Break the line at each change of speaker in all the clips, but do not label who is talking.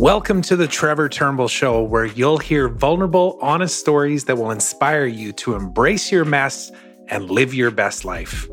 Welcome to the Trevor Turnbull Show, where you'll hear vulnerable, honest stories that will inspire you to embrace your mess and live your best life.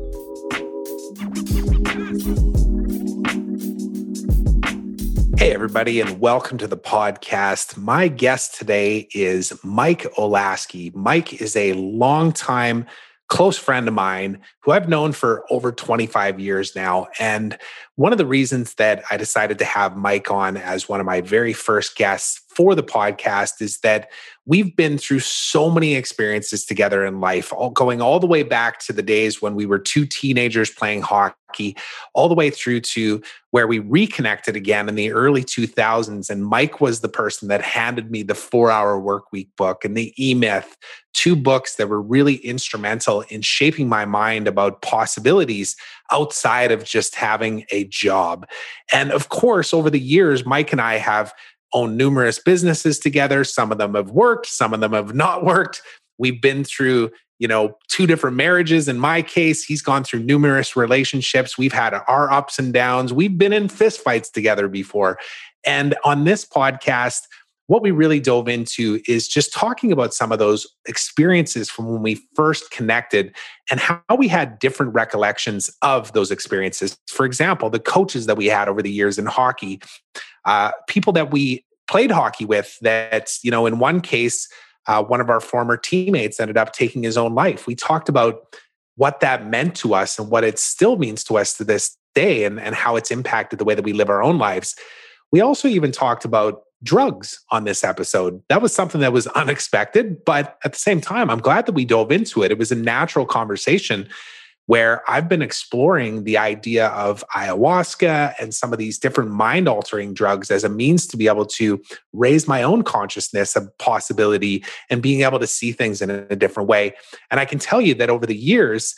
Hey, everybody, and welcome to the podcast. My guest today is Mike Olasky. Mike is a longtime close friend of mine who I've known for over 25 years now. And one of the reasons that I decided to have Mike on as one of my very first guests for the podcast is that we've been through so many experiences together in life, all, going all the way back to the days when we were two teenagers playing hockey, all the way through to where we reconnected again in the early 2000s. And Mike was the person that handed me the four hour work week book and the E Myth, two books that were really instrumental in shaping my mind about possibilities outside of just having a job. And of course, over the years, Mike and I have owned numerous businesses together. Some of them have worked, some of them have not worked. We've been through, you know, two different marriages. In my case, he's gone through numerous relationships. We've had our ups and downs. We've been in fistfights together before. And on this podcast, what we really dove into is just talking about some of those experiences from when we first connected and how we had different recollections of those experiences. For example, the coaches that we had over the years in hockey, uh, people that we played hockey with that, you know, in one case, uh, one of our former teammates ended up taking his own life. We talked about what that meant to us and what it still means to us to this day and, and how it's impacted the way that we live our own lives. We also even talked about drugs on this episode. That was something that was unexpected, but at the same time, I'm glad that we dove into it. It was a natural conversation where I've been exploring the idea of ayahuasca and some of these different mind altering drugs as a means to be able to raise my own consciousness of possibility and being able to see things in a different way. And I can tell you that over the years,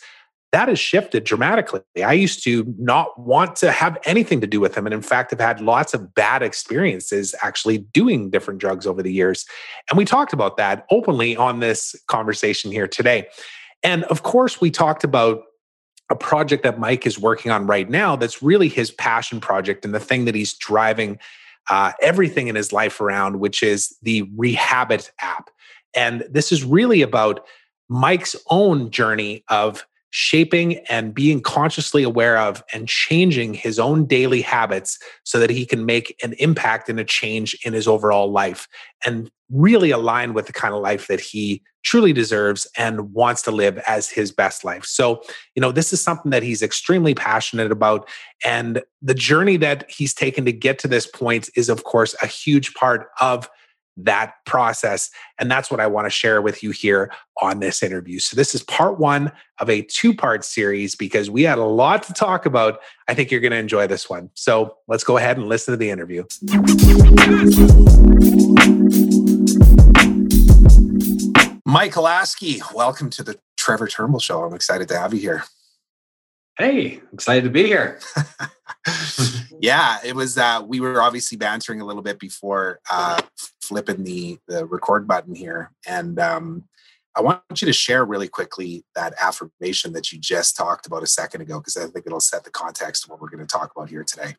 that has shifted dramatically. I used to not want to have anything to do with them. And in fact, I've had lots of bad experiences actually doing different drugs over the years. And we talked about that openly on this conversation here today. And of course, we talked about a project that Mike is working on right now that's really his passion project and the thing that he's driving uh, everything in his life around, which is the Rehabit app. And this is really about Mike's own journey of shaping and being consciously aware of and changing his own daily habits so that he can make an impact and a change in his overall life and really align with the kind of life that he truly deserves and wants to live as his best life. So, you know, this is something that he's extremely passionate about. And the journey that he's taken to get to this point is, of course, a huge part of that process. And that's what I want to share with you here on this interview. So, this is part one of a two part series because we had a lot to talk about. I think you're going to enjoy this one. So, let's go ahead and listen to the interview. Mike Olasky, welcome to the Trevor Turnbull Show. I'm excited to have you here.
Hey, excited to be here.
yeah, it was. Uh, we were obviously bantering a little bit before uh, flipping the the record button here, and um, I want you to share really quickly that affirmation that you just talked about a second ago, because I think it'll set the context of what we're going to talk about here today.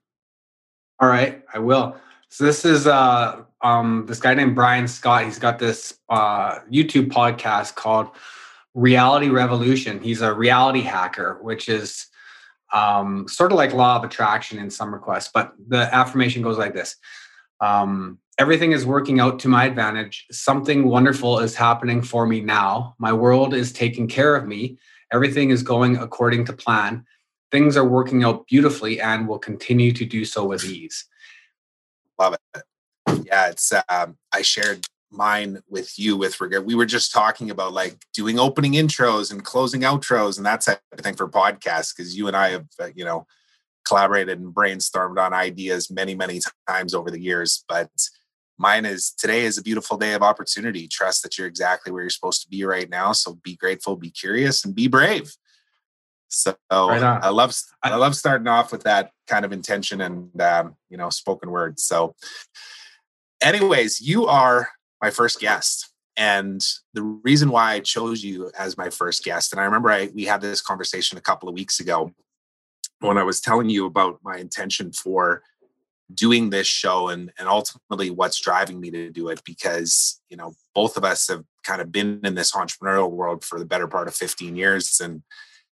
All right, I will. So this is uh, um, this guy named Brian Scott. He's got this uh, YouTube podcast called Reality Revolution. He's a reality hacker, which is um, sort of like law of attraction in some requests. But the affirmation goes like this: um, Everything is working out to my advantage. Something wonderful is happening for me now. My world is taking care of me. Everything is going according to plan. Things are working out beautifully and will continue to do so with ease.
Love it. Yeah, it's um, I shared mine with you with regard. We were just talking about like doing opening intros and closing outros and that type of thing for podcasts because you and I have uh, you know collaborated and brainstormed on ideas many many times over the years. But mine is today is a beautiful day of opportunity. Trust that you're exactly where you're supposed to be right now. So be grateful, be curious, and be brave. So right I love I love starting off with that kind of intention and um, you know spoken words. So, anyways, you are my first guest, and the reason why I chose you as my first guest, and I remember I we had this conversation a couple of weeks ago when I was telling you about my intention for doing this show and and ultimately what's driving me to do it because you know both of us have kind of been in this entrepreneurial world for the better part of 15 years and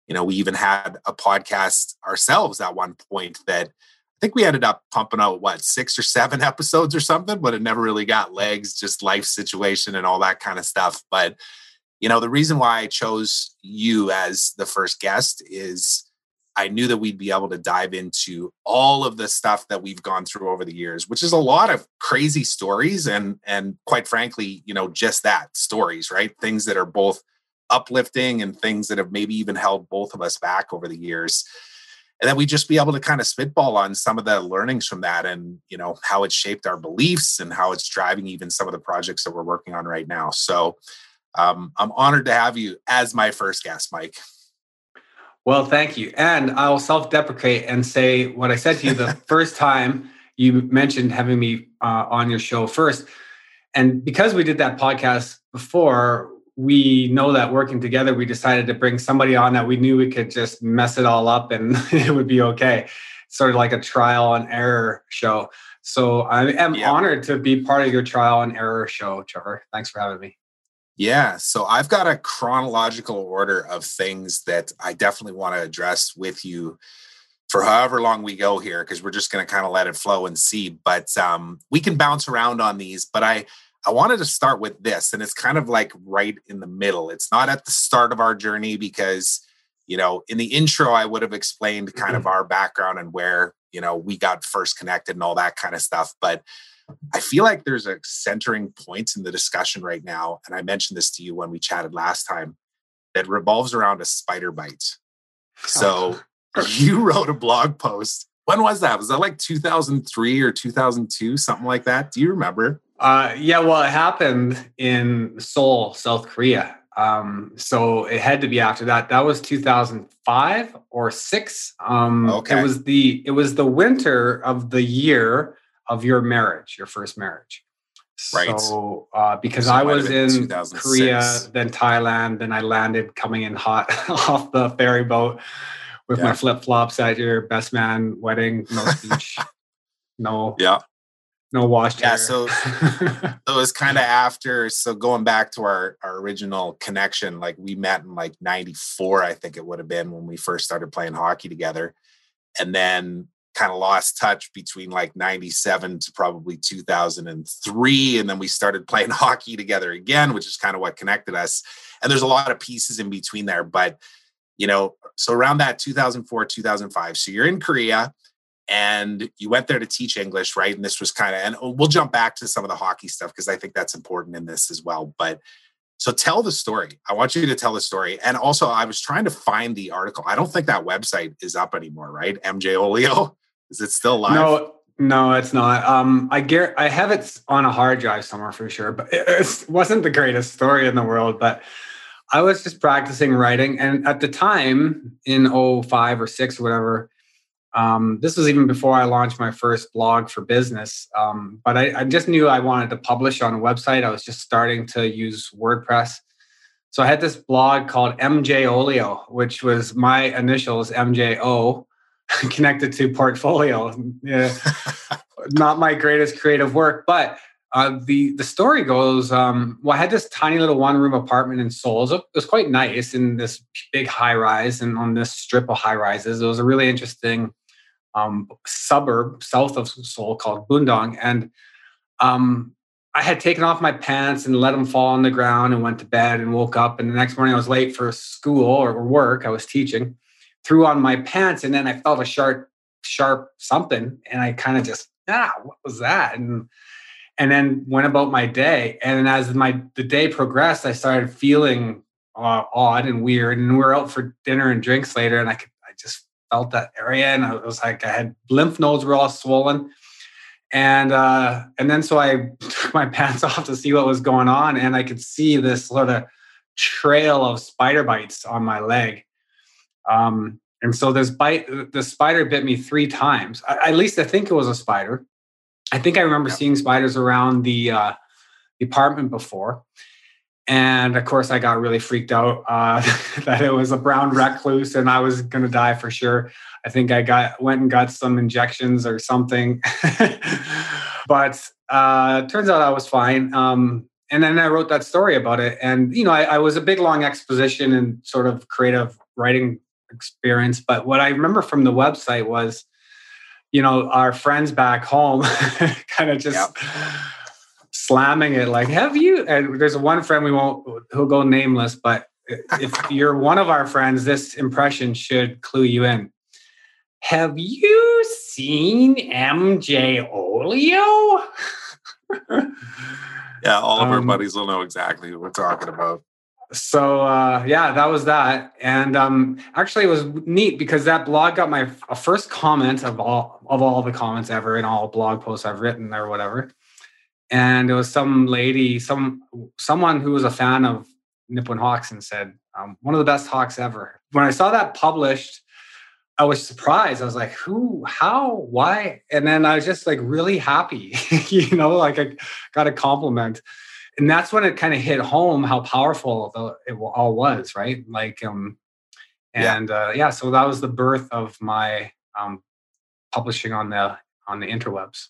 you know we even had a podcast ourselves at one point that I think we ended up pumping out what six or seven episodes or something, but it never really got legs, just life situation and all that kind of stuff. But you know, the reason why I chose you as the first guest is I knew that we'd be able to dive into all of the stuff that we've gone through over the years, which is a lot of crazy stories and and quite frankly, you know, just that stories, right? Things that are both uplifting and things that have maybe even held both of us back over the years. And then we just be able to kind of spitball on some of the learnings from that and, you know, how it shaped our beliefs and how it's driving even some of the projects that we're working on right now. So um, I'm honored to have you as my first guest, Mike.
Well, thank you. And I'll self deprecate and say what I said to you the first time you mentioned having me uh, on your show first. And because we did that podcast before, we know that working together, we decided to bring somebody on that we knew we could just mess it all up and it would be okay. Sort of like a trial and error show. So I am yeah. honored to be part of your trial and error show, Trevor. Thanks for having me.
Yeah. So I've got a chronological order of things that I definitely want to address with you for however long we go here, because we're just going to kind of let it flow and see. But um, we can bounce around on these. But I, I wanted to start with this, and it's kind of like right in the middle. It's not at the start of our journey because, you know, in the intro, I would have explained kind mm-hmm. of our background and where, you know, we got first connected and all that kind of stuff. But I feel like there's a centering point in the discussion right now. And I mentioned this to you when we chatted last time that revolves around a spider bite. So oh. you wrote a blog post. When was that? Was that like 2003 or 2002, something like that? Do you remember?
Uh, yeah, well, it happened in Seoul, South Korea. Um, so it had to be after that. That was 2005 or six. Um, okay. It was the it was the winter of the year of your marriage, your first marriage. Right. So, uh, because so I was in Korea, then Thailand, then I landed coming in hot off the ferry boat with yeah. my flip flops at your best man wedding. No speech, no,
yeah,
no wash.
Yeah. So, it was kind of after. So going back to our our original connection, like we met in like '94, I think it would have been when we first started playing hockey together, and then kind of lost touch between like 97 to probably 2003 and then we started playing hockey together again which is kind of what connected us and there's a lot of pieces in between there but you know so around that 2004 2005 so you're in korea and you went there to teach english right and this was kind of and we'll jump back to some of the hockey stuff because i think that's important in this as well but so tell the story. I want you to tell the story. And also, I was trying to find the article. I don't think that website is up anymore, right? MJ Olio. Is it still live?
No, no, it's not. Um, I get, I have it on a hard drive somewhere for sure, but it wasn't the greatest story in the world. But I was just practicing writing, and at the time in 05 or six or whatever, um, this was even before I launched my first blog for business. Um, but I, I just knew I wanted to publish on a website. I was just starting to use WordPress. So I had this blog called MJ Olio, which was my initials MJO connected to portfolio. Yeah, not my greatest creative work, but uh, the the story goes. Um, well, I had this tiny little one room apartment in Seoul. It was, it was, quite nice in this big high rise and on this strip of high rises. It was a really interesting um, suburb south of Seoul called Bundang, and um, I had taken off my pants and let them fall on the ground and went to bed and woke up. And the next morning I was late for school or work. I was teaching threw on my pants and then I felt a sharp, sharp something. And I kind of just, ah, what was that? And and then went about my day. And as my the day progressed, I started feeling uh, odd and weird. And we were out for dinner and drinks later, and I could I just felt that area, and I was like, I had lymph nodes were all swollen. And uh, and then so I took my pants off to see what was going on, and I could see this sort of trail of spider bites on my leg. Um, and so this bite, the spider bit me three times. I, at least I think it was a spider. I think I remember seeing spiders around the uh, the apartment before. And of course, I got really freaked out uh, that it was a brown recluse and I was going to die for sure. I think I got went and got some injections or something, but uh, turns out I was fine. Um, and then I wrote that story about it, and you know, I, I was a big long exposition and sort of creative writing experience. But what I remember from the website was, you know, our friends back home kind of just. Slamming it like have you? And there's one friend we won't who'll go nameless but if you're one of our friends this impression should clue you in. Have you seen mj olio?
Yeah all of um, our buddies will know exactly what we're talking about
so uh, yeah that was that and um, actually it was neat because that blog got my first comment of all of all the comments ever in all blog posts i've written or whatever and it was some lady, some someone who was a fan of Nipawin Hawks and said, um, one of the best Hawks ever. When I saw that published, I was surprised. I was like, who, how, why? And then I was just like really happy, you know, like I got a compliment. And that's when it kind of hit home how powerful the, it all was, right? Like, um, and yeah. Uh, yeah, so that was the birth of my um, publishing on the on the interwebs.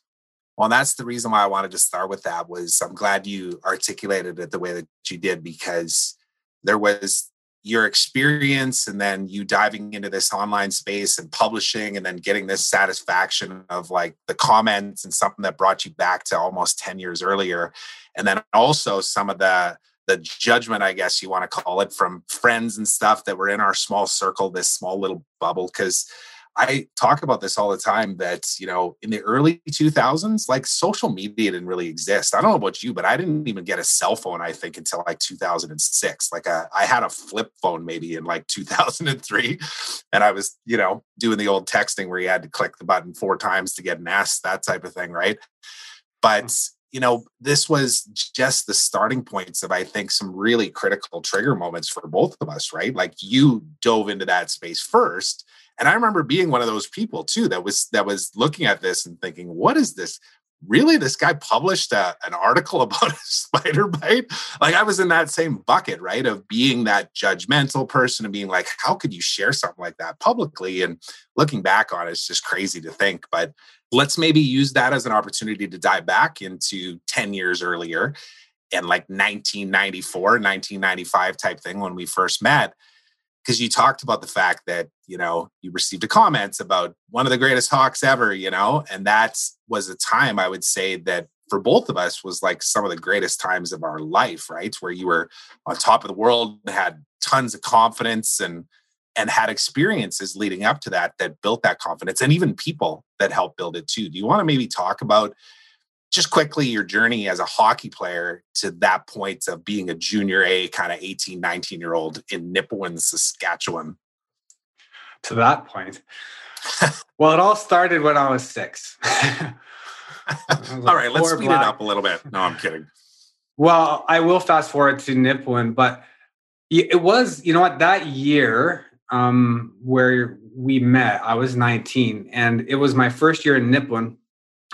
Well, that's the reason why I wanted to start with that was I'm glad you articulated it the way that you did because there was your experience and then you diving into this online space and publishing and then getting this satisfaction of like the comments and something that brought you back to almost 10 years earlier. And then also some of the the judgment i guess you want to call it from friends and stuff that were in our small circle this small little bubble. Because I talk about this all the time that, you know, in the early 2000s, like social media didn't really exist. I don't know about you, but I didn't even get a cell phone, I think, until like 2006. Like a, uh, I had a flip phone maybe in like 2003. And I was, you know, doing the old texting where you had to click the button four times to get an S, that type of thing. Right. But, you know, this was just the starting points of, I think, some really critical trigger moments for both of us, right? Like you dove into that space first and I remember being one of those people too that was that was looking at this and thinking, what is this? Really, this guy published a, an article about a spider bite? Like I was in that same bucket, right? Of being that judgmental person and being like, how could you share something like that publicly? And looking back on it, it's just crazy to think. But let's maybe use that as an opportunity to dive back into 10 years earlier and like 1994, 1995 type thing when we first met because you talked about the fact that you know you received a comment about one of the greatest hawks ever you know and that was a time i would say that for both of us was like some of the greatest times of our life right? Where you were on top of the world had tons of confidence and and had experiences leading up to that that built that confidence and even people that helped build it too. Do you want to maybe talk about just quickly your journey as a hockey player to that point of being a junior A kind of 18, 19 year old in Nipawin, Saskatchewan.
To that point. well, it all started when I was six.
I was like all right, let's speed black. it up a little bit. No, I'm kidding.
Well, I will fast forward to Nipawin, but it was, you know what, that year um, where we met, I was 19, and it was my first year in Nipawin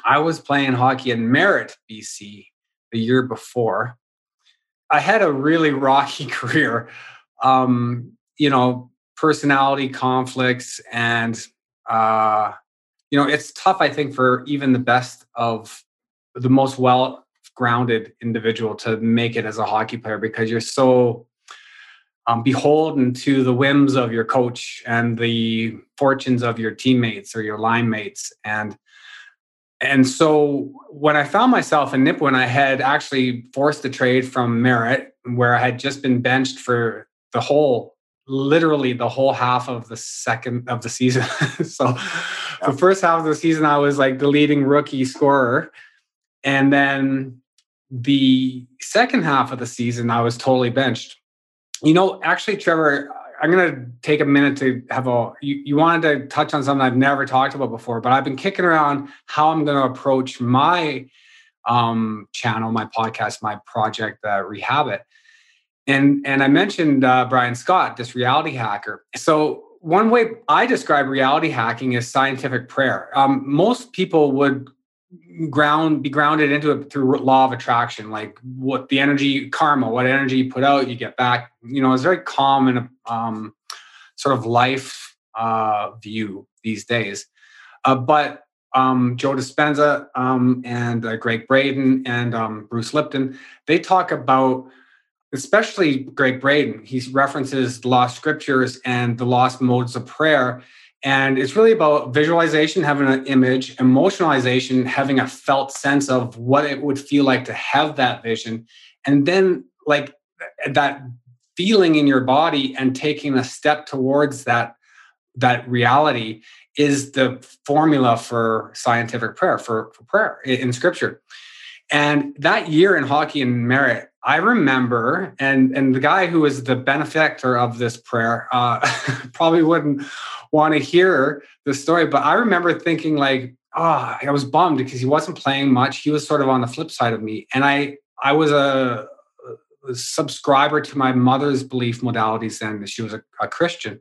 I was playing hockey in Merritt, BC, the year before. I had a really rocky career. Um, you know, personality conflicts, and uh, you know, it's tough. I think for even the best of the most well-grounded individual to make it as a hockey player because you're so um, beholden to the whims of your coach and the fortunes of your teammates or your line mates and and so when I found myself in Nipawin, I had actually forced a trade from Merritt, where I had just been benched for the whole, literally the whole half of the second of the season. so yeah. the first half of the season, I was like the leading rookie scorer. And then the second half of the season, I was totally benched. You know, actually, Trevor, I'm going to take a minute to have a. You, you wanted to touch on something I've never talked about before, but I've been kicking around how I'm going to approach my um, channel, my podcast, my project, uh, Rehabit. And, and I mentioned uh, Brian Scott, this reality hacker. So, one way I describe reality hacking is scientific prayer. Um, most people would ground be grounded into it through law of attraction like what the energy karma what energy you put out you get back you know it's very calm and um, sort of life uh, view these days uh, but um, Joe Dispenza um, and uh, Gregg Braden and um, Bruce Lipton, they talk about, especially Gregg Braden, he references lost scriptures and the lost modes of prayer. And it's really about visualization, having an image, emotionalization, having a felt sense of what it would feel like to have that vision. And then, like, that feeling in your body and taking a step towards that that reality is the formula for scientific prayer for, for prayer in scripture and that year in hockey and Merritt i remember and and the guy who was the benefactor of this prayer uh, probably wouldn't want to hear the story but i remember thinking like oh i was bummed because he wasn't playing much he was sort of on the flip side of me and i i was a, a subscriber to my mother's belief modalities and she was a, a christian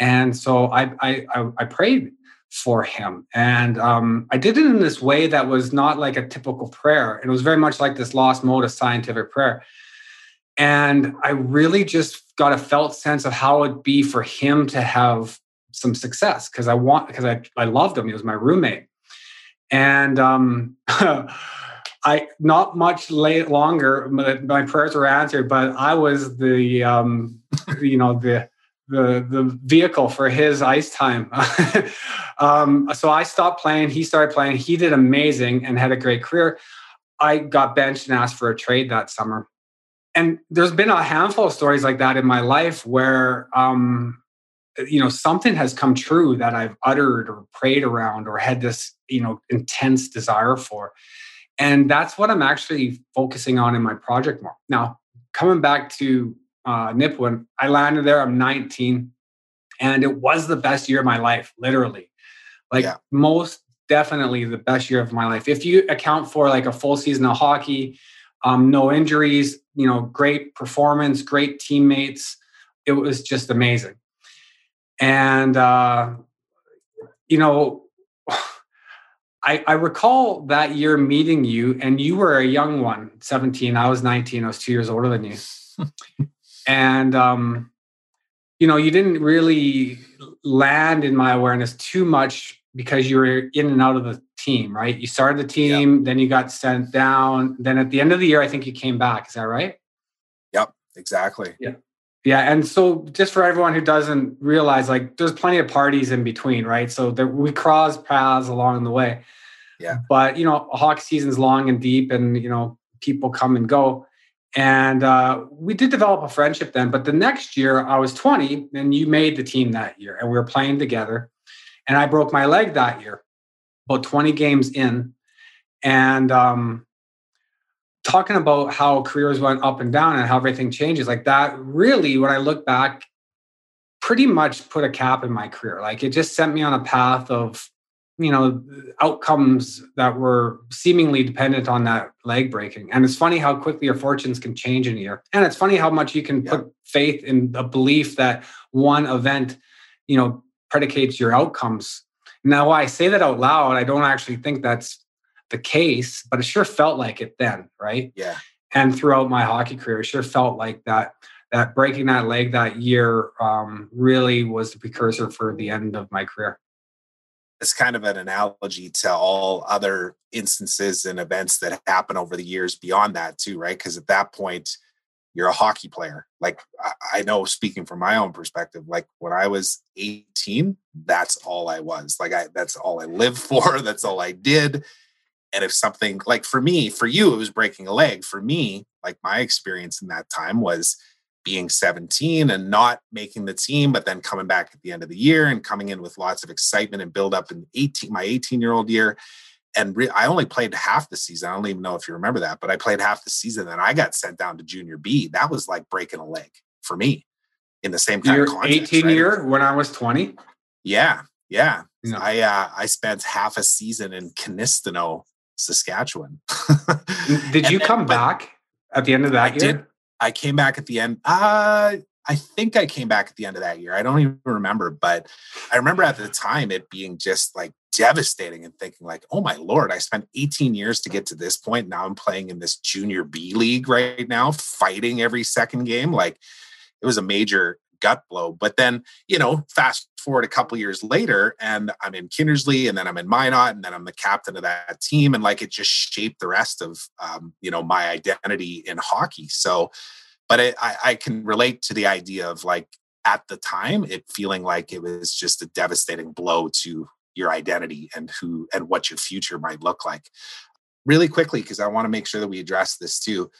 and so I, I, I prayed for him. And um, I did it in this way that was not like a typical prayer. It was very much like this lost mode of scientific prayer. And I really just got a felt sense of how it'd be for him to have some success because I want because I, I loved him. He was my roommate. And um, I not much late longer, my, my, prayers were answered, but I was the um, you know the the the vehicle for his ice time. um, so I stopped playing. He started playing. He did amazing and had a great career. I got benched and asked for a trade that summer. And there's been a handful of stories like that in my life where, um, you know, something has come true that I've uttered or prayed around or had this, you know, intense desire for. And that's what I'm actually focusing on in my project more. Now, coming back to uh, Nipawin. I landed there. I'm 19, and it was the best year of my life, literally. Like yeah. most definitely the best year of my life. If you account for like a full season of hockey, um, no injuries, you know, great performance, great teammates. It was just amazing. And uh, you know, I, I recall that year meeting you, and you were a young one, 17. I was 19. I was two years older than you. and um, you know you didn't really land in my awareness too much because you were in and out of the team right you started the team yep. then you got sent down then at the end of the year i think you came back is that right
yep exactly
yeah yeah and so just for everyone who doesn't realize like there's plenty of parties in between right so there, we cross paths along the way
yeah
but you know hockey season's long and deep and you know people come and go and uh, we did develop a friendship then. But the next year, I was 20, and you made the team that year, and we were playing together. And I broke my leg that year, about 20 games in. And um, talking about how careers went up and down and how everything changes, like that really, when I look back, pretty much put a cap in my career. Like it just sent me on a path of you know outcomes that were seemingly dependent on that leg breaking and it's funny how quickly your fortunes can change in a year and it's funny how much you can yeah. put faith in a belief that one event you know predicates your outcomes now i say that out loud i don't actually think that's the case but it sure felt like it then right?
Yeah.
And throughout my hockey career it sure felt like that that breaking that leg that year um, really was the precursor for the end of my career.
It's kind of an analogy to all other instances and events that happen over the years beyond that too right? Because at that point you're a hockey player. Like i know speaking from my own perspective like when i was 18 that's all i was. Like i that's all i lived for that's all i did and if something like for me for you it was breaking a leg for me like my experience in that time was being 17 and not making the team, but then coming back at the end of the year and coming in with lots of excitement and build up in 18, my 18 year old year. And re- I only played half the season. I don't even know if you remember that, but I played half the season. And I got sent down to junior B. That was like breaking a leg for me in the same kind
Your
of context.
18 right? year when I was 20.
Yeah. Yeah. No. I, uh, I spent half a season in Kinistino, Saskatchewan.
did you come back at the end of that I year? Did,
I came back at the end. Uh, I think I came back at the end of that year. I don't even remember, but I remember at the time it being just like devastating and thinking like, oh my lord, I spent 18 years to get to this point. Now I'm playing in this junior B league right now, fighting every second game. Like it was a major gut blow. But then, you know, fast forward a couple years later, and I'm in Kindersley, and then I'm in Minot, and then I'm the captain of that team, and like it just shaped the rest of um, you know my identity in hockey. So, but it, I, I can relate to the idea of like at the time it feeling like it was just a devastating blow to your identity and who and what your future might look like. Really quickly, because I want to make sure that we address this too.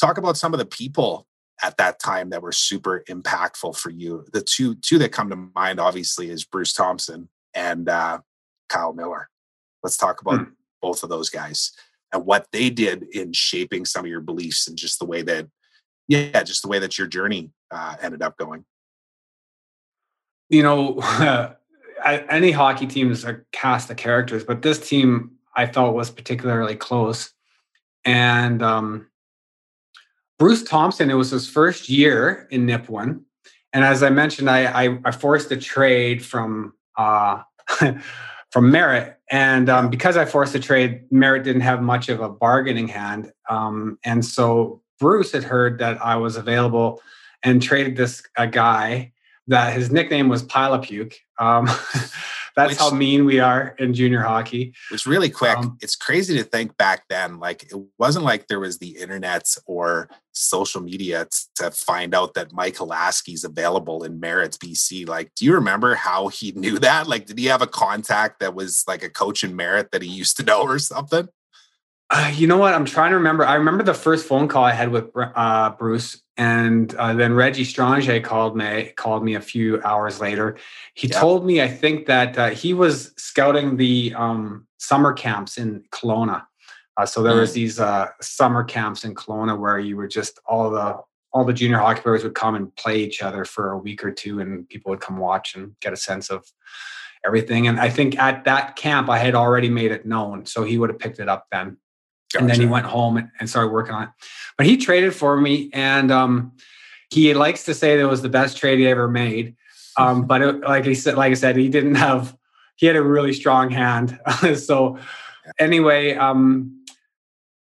Talk about some of the people at that time that were super impactful for you. The two two that come to mind obviously is Bruce Thompson and uh, Kyle Miller. Let's talk about hmm. both of those guys and what they did in shaping some of your beliefs and just the way that yeah, just the way that your journey uh, ended up going.
You know, any hockey teams is a cast of characters, but this team I felt was particularly close. And um, Bruce Thompson, it was his first year in Nipawin. And as I mentioned, I, I, I forced a trade from uh, from Merritt. And um, because I forced a trade, Merritt didn't have much of a bargaining hand. Um, and so Bruce had heard that I was available and traded this a guy that his nickname was Pile of Puke. Um, that's Which, how mean we are in junior hockey.
It's really quick. Um, it's crazy to think back then. Like it wasn't like there was the internet or social media to find out that Mike Olasky's available in Merritt, BC. Like, do you remember how he knew that? Like, did he have a contact that was like a coach in Merritt that he used to know or something?
Uh, you know what? I'm trying to remember. I remember the first phone call I had with uh, Bruce, and uh, then Reggie Strange called me. Called me a few hours later. He yeah. told me, I think that uh, he was scouting the um, summer camps in Kelowna. Uh, so there mm. was these uh, summer camps in Kelowna where you were just all the all the junior hockey players would come and play each other for a week or two, and people would come watch and get a sense of everything. And I think at that camp, I had already made it known, so he would have picked it up then. Gotcha. And then he went home and, started working on it. But he traded for me, and um, he likes to say that it was the best trade he ever made. Um, but it, like he said, like I said, he didn't have. He had a really strong hand. so anyway, um,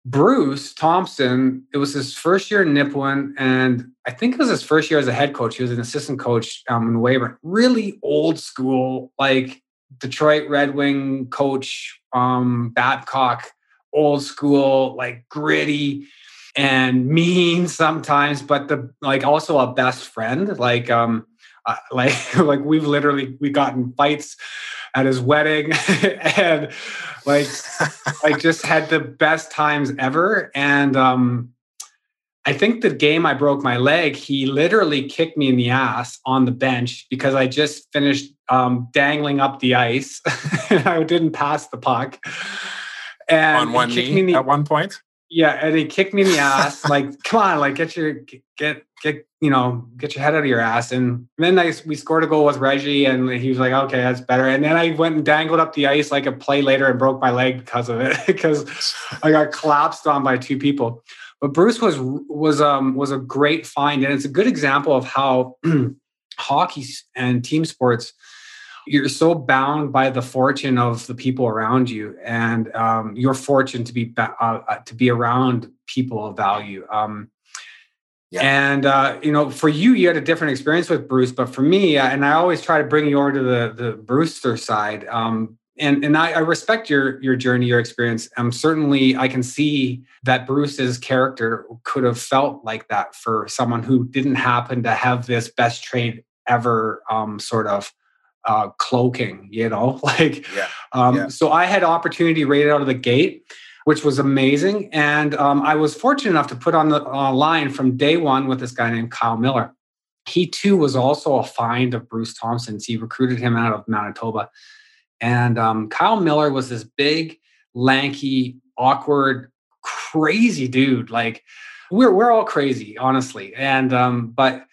Bruce Thompson. It was his first year in Nipawin, and I think it was his first year as a head coach. He was an assistant coach um, in Weyburn. Really old school, like Detroit Red Wing coach um, Babcock old school, like gritty and mean sometimes, but the like also a best friend. Like um uh, like like we've literally we gotten fights at his wedding and like like just had the best times ever and um I think the game I broke my leg, he literally kicked me in the ass on the bench because I just finished um, dangling up the ice. And I didn't pass the puck
and on one knee the, at one point.
Yeah, and he kicked me in the ass. like, come on, like get your get get you know get your head out of your ass. And then I we scored a goal with Reggie, and he was like, okay, that's better. And then I went and dangled up the ice like a play later and broke my leg because of it because I got collapsed on by two people. But Bruce was was um was a great find, and it's a good example of how hockey and team sports you're so bound by the fortune of the people around you and um, your fortune to be uh, uh, to be around people of value um, yeah. and uh, you know for you you had a different experience with bruce but for me uh, and i always try to bring you over to the the brewster side um, and and I, I, respect your your journey your experience um certainly i can see that bruce's character could have felt like that for someone who didn't happen to have this best trade ever um, sort of uh, cloaking, you know, like, yeah. Um, yeah. so I had opportunity right out of the gate, which was amazing. And um, I was fortunate enough to put on the uh, line from day one with this guy named Kyle Miller. He too was also a find of Bruce Thompson's. He recruited him out of Manitoba. And um, Kyle Miller was this big, lanky, awkward, crazy dude. Like we're we're all crazy, honestly. And um, but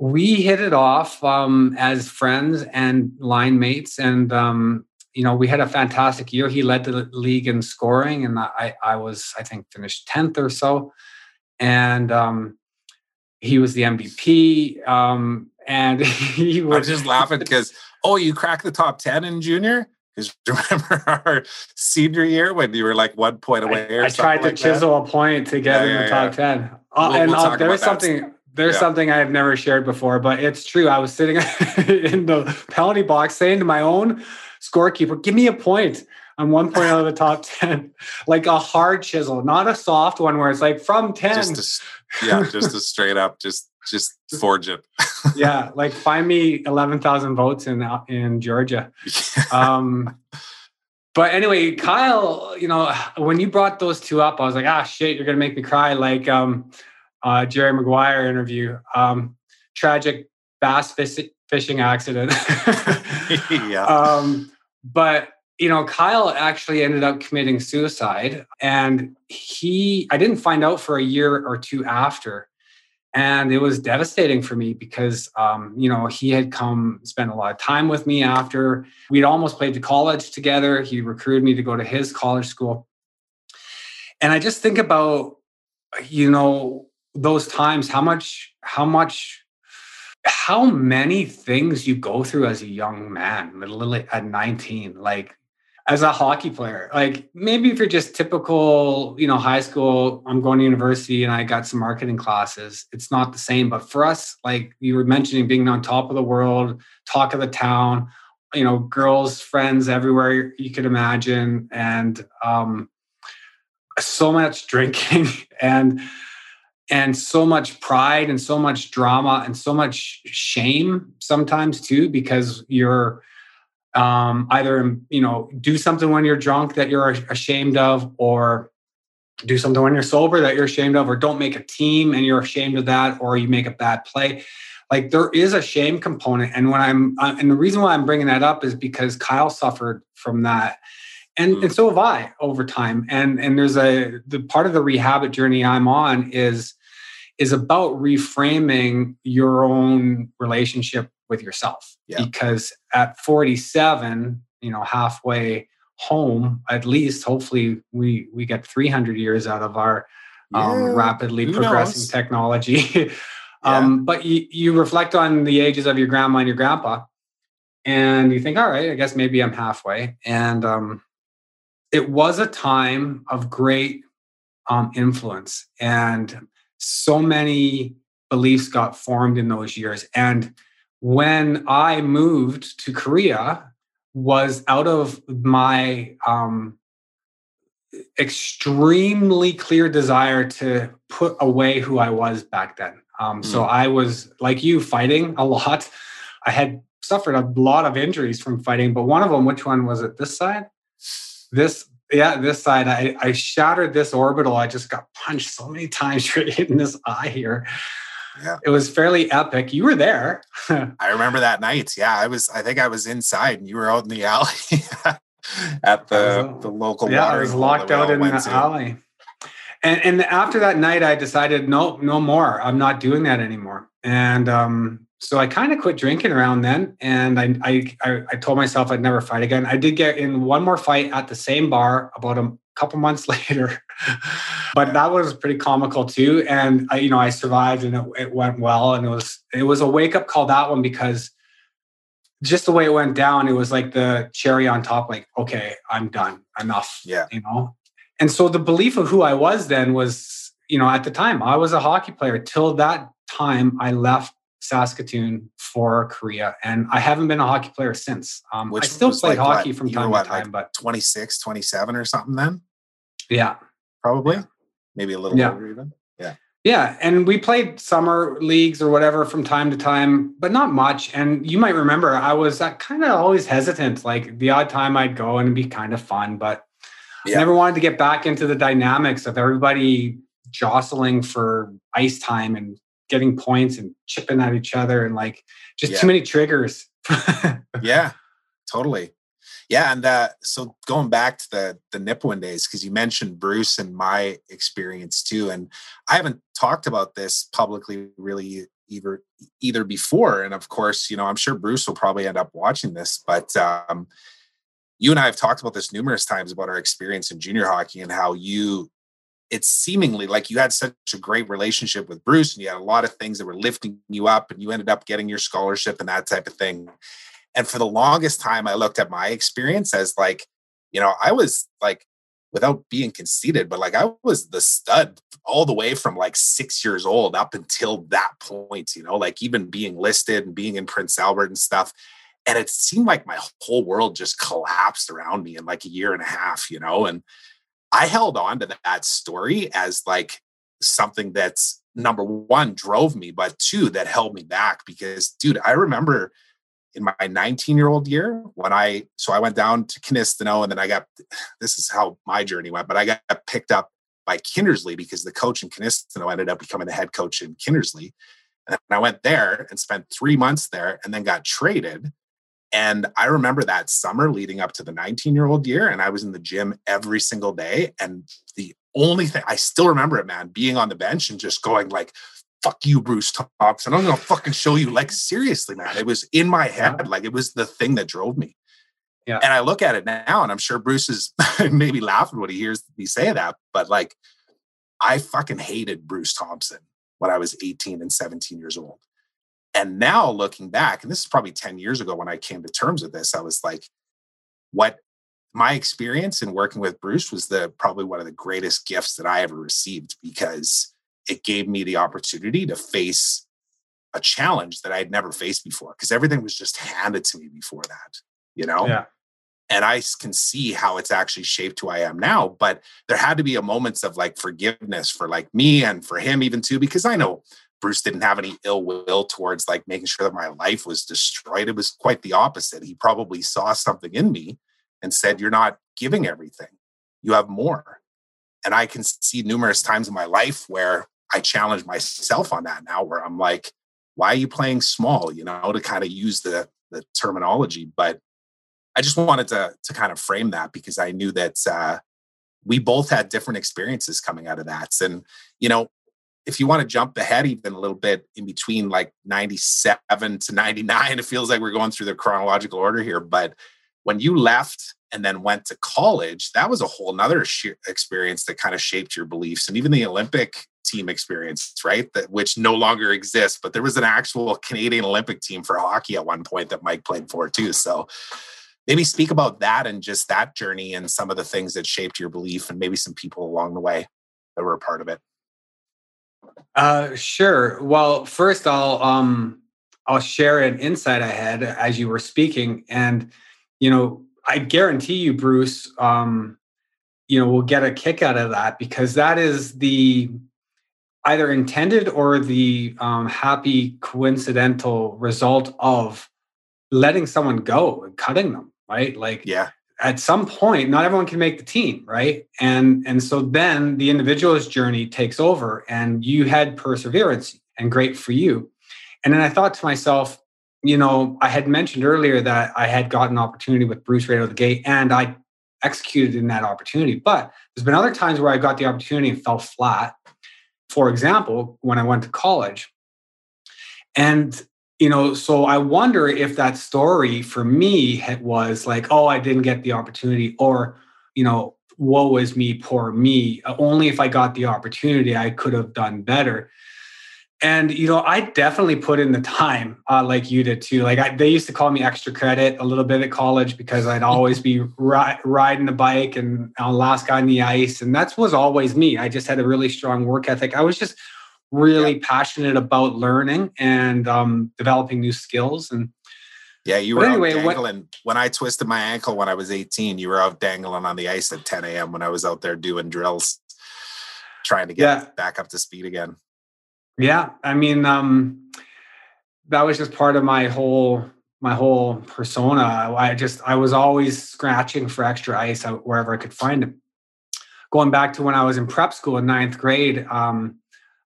we hit it off um, as friends and line mates and um, you know we had a fantastic year he led the league in scoring and i, I was i think finished 10th or so and um, he was the MVP. Um, and he was
I'm just laughing because oh, you cracked the top ten in junior. Because remember our senior year when you were like one point away?
I, I tried to
like
chisel that? a point to get yeah, in yeah, the top yeah. ten. Uh, we'll, and we'll uh, there's something. There's something I have never shared before, but it's true. I was sitting in the penalty box saying to my own scorekeeper, "Give me a point." I'm one point out of the top 10, like a hard chisel, not a soft one where it's like from 10.
Just a, yeah, just a straight up, just just forge it.
yeah, like find me 11,000 votes in in Georgia. Um, but anyway, Kyle, you know, when you brought those two up, I was like, ah, shit, you're gonna make me cry. Like um, uh, Jerry Maguire interview, um, tragic bass fishing accident. yeah. Um, but you know, Kyle actually ended up committing suicide, and he, I didn't find out for a year or two after. And it was devastating for me because um, you know he had come spent a lot of time with me after. We'd almost played to college together. He recruited me to go to his college school. And i just think about you know those times how much how much how many things you go through as a young man literally at 19 like as a hockey player like maybe if you're just typical you know high school i'm going to university and i got some marketing classes it's not the same but for us like you were mentioning being on top of the world talk of the town you know girls friends everywhere you could imagine and um so much drinking and and so much pride and so much drama and so much shame sometimes too because you're um, either you know do something when you're drunk that you're ashamed of or do something when you're sober that you're ashamed of or don't make a team and you're ashamed of that or you make a bad play like there is a shame component and when i'm uh, and the reason why i'm bringing that up is because kyle suffered from that and mm. and so have i over time and and there's a the part of the rehab journey i'm on is is about reframing your own relationship with yourself yeah. because at 47 you know halfway home at least hopefully we we get 300 years out of our um, rapidly Who progressing knows? technology um, yeah. but you, you reflect on the ages of your grandma and your grandpa and you think all right i guess maybe i'm halfway and um, it was a time of great um, influence and so many beliefs got formed in those years and when I moved to Korea was out of my um, extremely clear desire to put away who I was back then. Um, mm. So I was like you, fighting a lot. I had suffered a lot of injuries from fighting, but one of them, which one was it? This side? This, yeah, this side. I, I shattered this orbital. I just got punched so many times right in this eye here. Yeah. It was fairly epic. You were there.
I remember that night. Yeah, I was I think I was inside and you were out in the alley at the the local
Yeah, I was locked out in the to. alley. And and after that night I decided no no more. I'm not doing that anymore. And um so I kind of quit drinking around then, and I, I I told myself I'd never fight again. I did get in one more fight at the same bar about a couple months later, but that was pretty comical too. And I, you know, I survived, and it, it went well, and it was it was a wake up call that one because just the way it went down, it was like the cherry on top. Like, okay, I'm done, enough.
Yeah,
you know. And so the belief of who I was then was, you know, at the time I was a hockey player. Till that time, I left Saskatoon for Korea. And I haven't been a hockey player since. Um, Which I still play like hockey what? from time what, to time, like but
26, 27 or something then?
Yeah.
Probably. Yeah. Maybe a little yeah. older even. Yeah.
Yeah. And we played summer leagues or whatever from time to time, but not much. And you might remember I was kind of always hesitant. Like the odd time I'd go and it'd be kind of fun, but yeah. I never wanted to get back into the dynamics of everybody jostling for ice time and getting points and chipping at each other and like just yeah. too many triggers.
yeah, totally. Yeah, and uh, so going back to the the Nipawin days, because you mentioned Bruce and my experience too, and I haven't talked about this publicly really either either before, and of course, you know, I'm sure Bruce will probably end up watching this, but um, you and I have talked about this numerous times about our experience in junior hockey and how you it's seemingly like you had such a great relationship with Bruce and you had a lot of things that were lifting you up and you ended up getting your scholarship and that type of thing. And for the longest time, I looked at my experience as like, you know, I was like, without being conceited, but like I was the stud all the way from like six years old up until that point, you know, like even being listed and being in Prince Albert and stuff. And it seemed like my whole world just collapsed around me in like a year and a half, you know, and I held on to that story as like something that's number one drove me, but two that held me back because, dude, I remember in my 19 year old year when I so I went down to Kinistino and then I got this is how my journey went, but I got picked up by Kindersley because the coach in Kinistino ended up becoming the head coach in Kindersley. And I went there and spent three months there and then got traded. And I remember that summer leading up to the 19 year old year, and I was in the gym every single day. And the only thing I still remember it, man, being on the bench and just going like, fuck you, Bruce Thompson. I'm gonna fucking show you. Like, seriously, man. It was in my head. Like it was the thing that drove me. Yeah. And I look at it now, and I'm sure Bruce is maybe laughing when he hears me say that, but like I fucking hated Bruce Thompson when I was 18 and 17 years old. And now looking back, and this is probably 10 years ago when I came to terms with this, I was like, what my experience in working with Bruce was the probably one of the greatest gifts that I ever received because it gave me the opportunity to face a challenge that I had never faced before because everything was just handed to me before that, you know?
Yeah.
And I can see how it's actually shaped who I am now. But there had to be a moments of like forgiveness for like me and for him even too, because I know Bruce didn't have any ill will towards like making sure that my life was destroyed. It was quite the opposite. He probably saw something in me and said, You're not giving everything, you have more. And I can see numerous times in my life where I challenge myself on that now, where I'm like, why are you playing small? You know, to kind of use the the terminology. But I just wanted to to kind of frame that because I knew that uh, we both had different experiences coming out of that. And you know, if you want to jump ahead even a little bit in between like 97 to 99, it feels like we're going through the chronological order here. But when you left and then went to college, that was a whole nother experience that kind of shaped your beliefs and even the Olympic team experience, right? That which no longer exists, but there was an actual Canadian Olympic team for hockey at one point that Mike played for too. So maybe speak about that and just that journey and some of the things that shaped your belief and maybe some people along the way that were a part of it.
Uh sure. Well, first I'll um I'll share an insight I had as you were speaking and you know, I guarantee you Bruce um you know, we'll get a kick out of that because that is the either intended or the um, happy coincidental result of letting someone go and cutting them right like
yeah
at some point not everyone can make the team right? And and so then the individual's journey takes over and you had perseverance and great for you. And then i thought to myself you know i had mentioned earlier that i had gotten an opportunity with bruce right out of the gate and i executed in that opportunity. But there's been other times where i got the opportunity and fell flat. For example, when I went to college. And, you know, so I wonder if that story for me was like, oh, I didn't get the opportunity, or, you know, woe is me, poor me. Only if I got the opportunity, I could have done better. And you know i definitely put in the time uh, like you did too. Like I, they used to call me extra credit a little bit at college because i'd always be ri- riding the bike and on last guy on the ice and that was always me. I just had a really strong work ethic. I was just really yeah. passionate about learning and um, developing new skills and
yeah you were anyway, dangling what, when i twisted my ankle when i was 18 you were out dangling on the ice at 10 a.m when i was out there doing drills trying to get yeah. back up to speed again
yeah, I mean, um, that was just part of my whole my whole persona. I just I was always scratching for extra ice out wherever I could find it. Going back to when I was in prep school in ninth grade, um,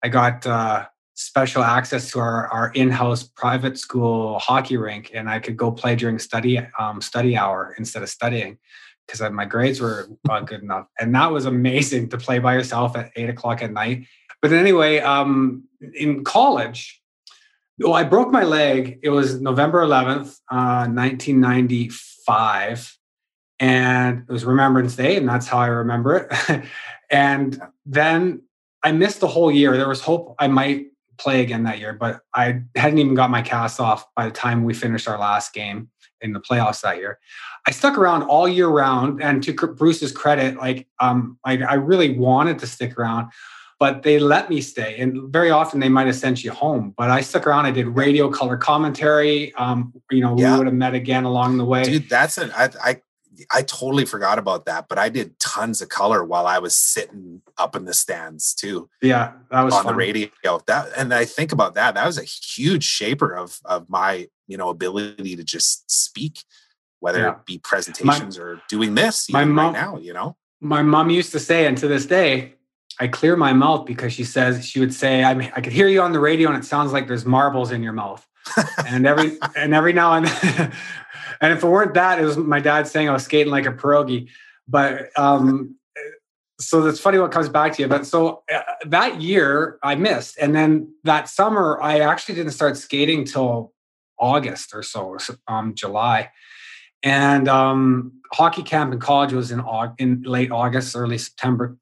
I got uh, special access to our, our in-house private school hockey rink, and I could go play during study um, study hour instead of studying because my grades were uh, good enough. And that was amazing to play by yourself at eight o'clock at night but anyway, um, in college, well, I broke my leg. It was November 11th, uh, 1995. And it was Remembrance Day, and that's how I remember it. and then I missed the whole year. There was hope I might play again that year, but I hadn't even got my cast off by the time we finished our last game in the playoffs that year. I stuck around all year round, and to Bruce's credit, like um, I, I really wanted to stick around, but they let me stay. And very often they might have sent you home, but I stuck around. I did radio color commentary. Um, you know, yeah. we would have met again along the way.
Dude, that's an I, I I totally forgot about that, but I did tons of color while I was sitting up in the stands too.
Yeah, that was
on
fun.
the radio. That and I think about that. That was a huge shaper of of my you know ability to just speak, whether yeah. it be presentations my, or doing this my mom, right now. You know,
my mom used to say, and to this day, I clear my mouth because she says she would say, I mean, I could hear you on the radio and it sounds like there's marbles in your mouth. And every and every now and then and if it weren't that, it was my dad saying I was skating like a pierogi. But um, so that's funny what comes back to you. But so uh, that year I missed, and then that summer I actually didn't start skating till August or so, um, July. And um, hockey camp in college was in in late August, early September.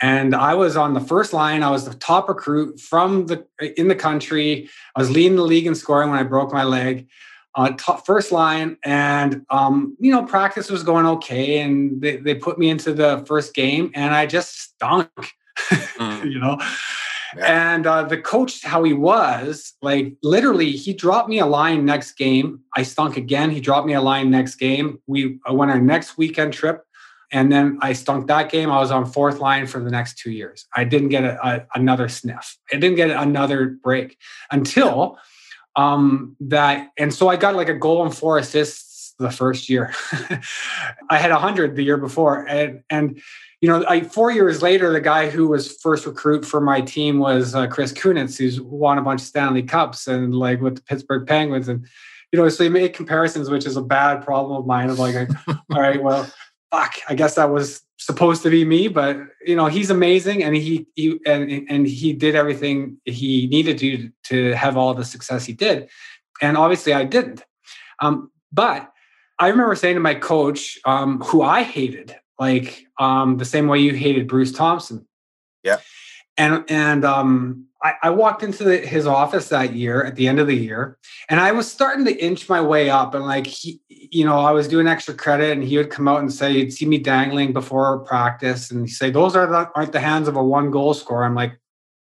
And I was on the first line. I was the top recruit from the in the country. I was leading the league in scoring when I broke my leg uh, top, first line, and um, you know, practice was going okay, and they, they put me into the first game, and I just stunk, mm. you know. Yeah. And uh, the coach, how he was, like literally, he dropped me a line next game. I stunk again. He dropped me a line next game. We I went our next weekend trip, and then I stunk that game. I was on fourth line for the next two years. I didn't get a, a, another sniff. I didn't get another break until. Um, that and so I got like a goal and four assists the first year. I had a hundred the year before, and and you know, I, four years later, the guy who was first recruit for my team was uh, Chris Kunitz, who's won a bunch of Stanley Cups and like with the Pittsburgh Penguins, and you know, so you make comparisons, which is a bad problem of mine. Of like, all right, well, fuck, I guess that was supposed to be me, but you know, he's amazing and he, he and, and he did everything he needed to to have all the success he did. And obviously I didn't. Um, but I remember saying to my coach, um, who I hated, like um, the same way you hated Bruce Thompson.
Yeah.
And and um, I, I walked into the, his office that year at the end of the year, and I was starting to inch my way up. And like he, you know, I was doing extra credit, and he would come out and say he'd see me dangling before practice, and he'd say, "Those are the, aren't the hands of a one goal scorer." I'm like,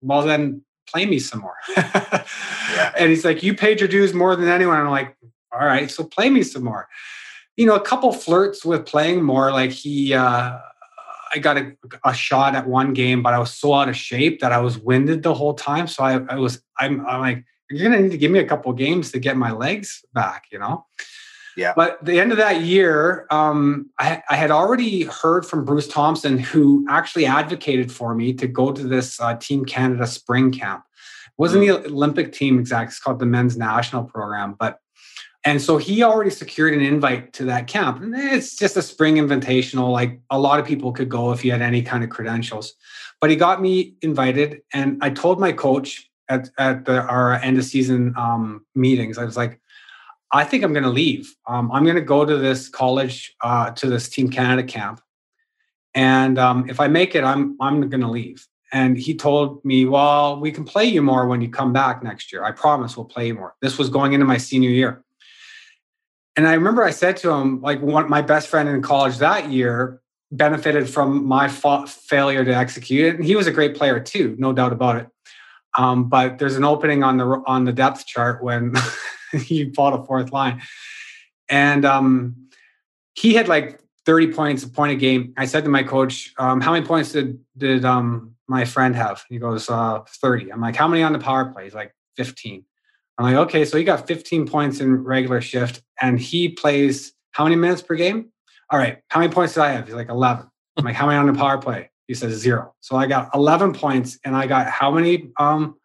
"Well, then play me some more." yeah. And he's like, "You paid your dues more than anyone." I'm like, "All right, so play me some more." You know, a couple flirts with playing more. Like he. uh I got a, a, shot at one game, but I was so out of shape that I was winded the whole time. So I, I was, I'm, I'm like, you're gonna need to give me a couple games to get my legs back, you know.
Yeah.
But the end of that year, um, I, I, had already heard from Bruce Thompson, who actually advocated for me to go to this uh, Team Canada spring camp. It wasn't mm. the Olympic team exact; it's called the Men's National Program, but and so he already secured an invite to that camp. And it's just a spring invitational. Like a lot of people could go if you had any kind of credentials. But he got me invited. And I told my coach at, at the, our end of season um, meetings, I was like, I think I'm going to leave. Um, I'm going to go to this college, uh, to this Team Canada camp. And um, if I make it, I'm, I'm going to leave. And he told me, well, we can play you more when you come back next year. I promise we'll play you more. This was going into my senior year. And I remember I said to him, like, one, my best friend in college that year benefited from my fa- failure to execute it. And he was a great player too, no doubt about it. Um, but there's an opening on the on the depth chart when he fought a fourth line, and um, he had like 30 points, a point a game. I said to my coach, um, "How many points did did um, my friend have?" He goes, uh, "30." I'm like, "How many on the power play?" He's like, "15." I'm like, okay, so he got 15 points in regular shift and he plays how many minutes per game? All right, how many points did I have? He's like 11. I'm like, how many on the power play? He says zero. So I got 11 points and I got how many um,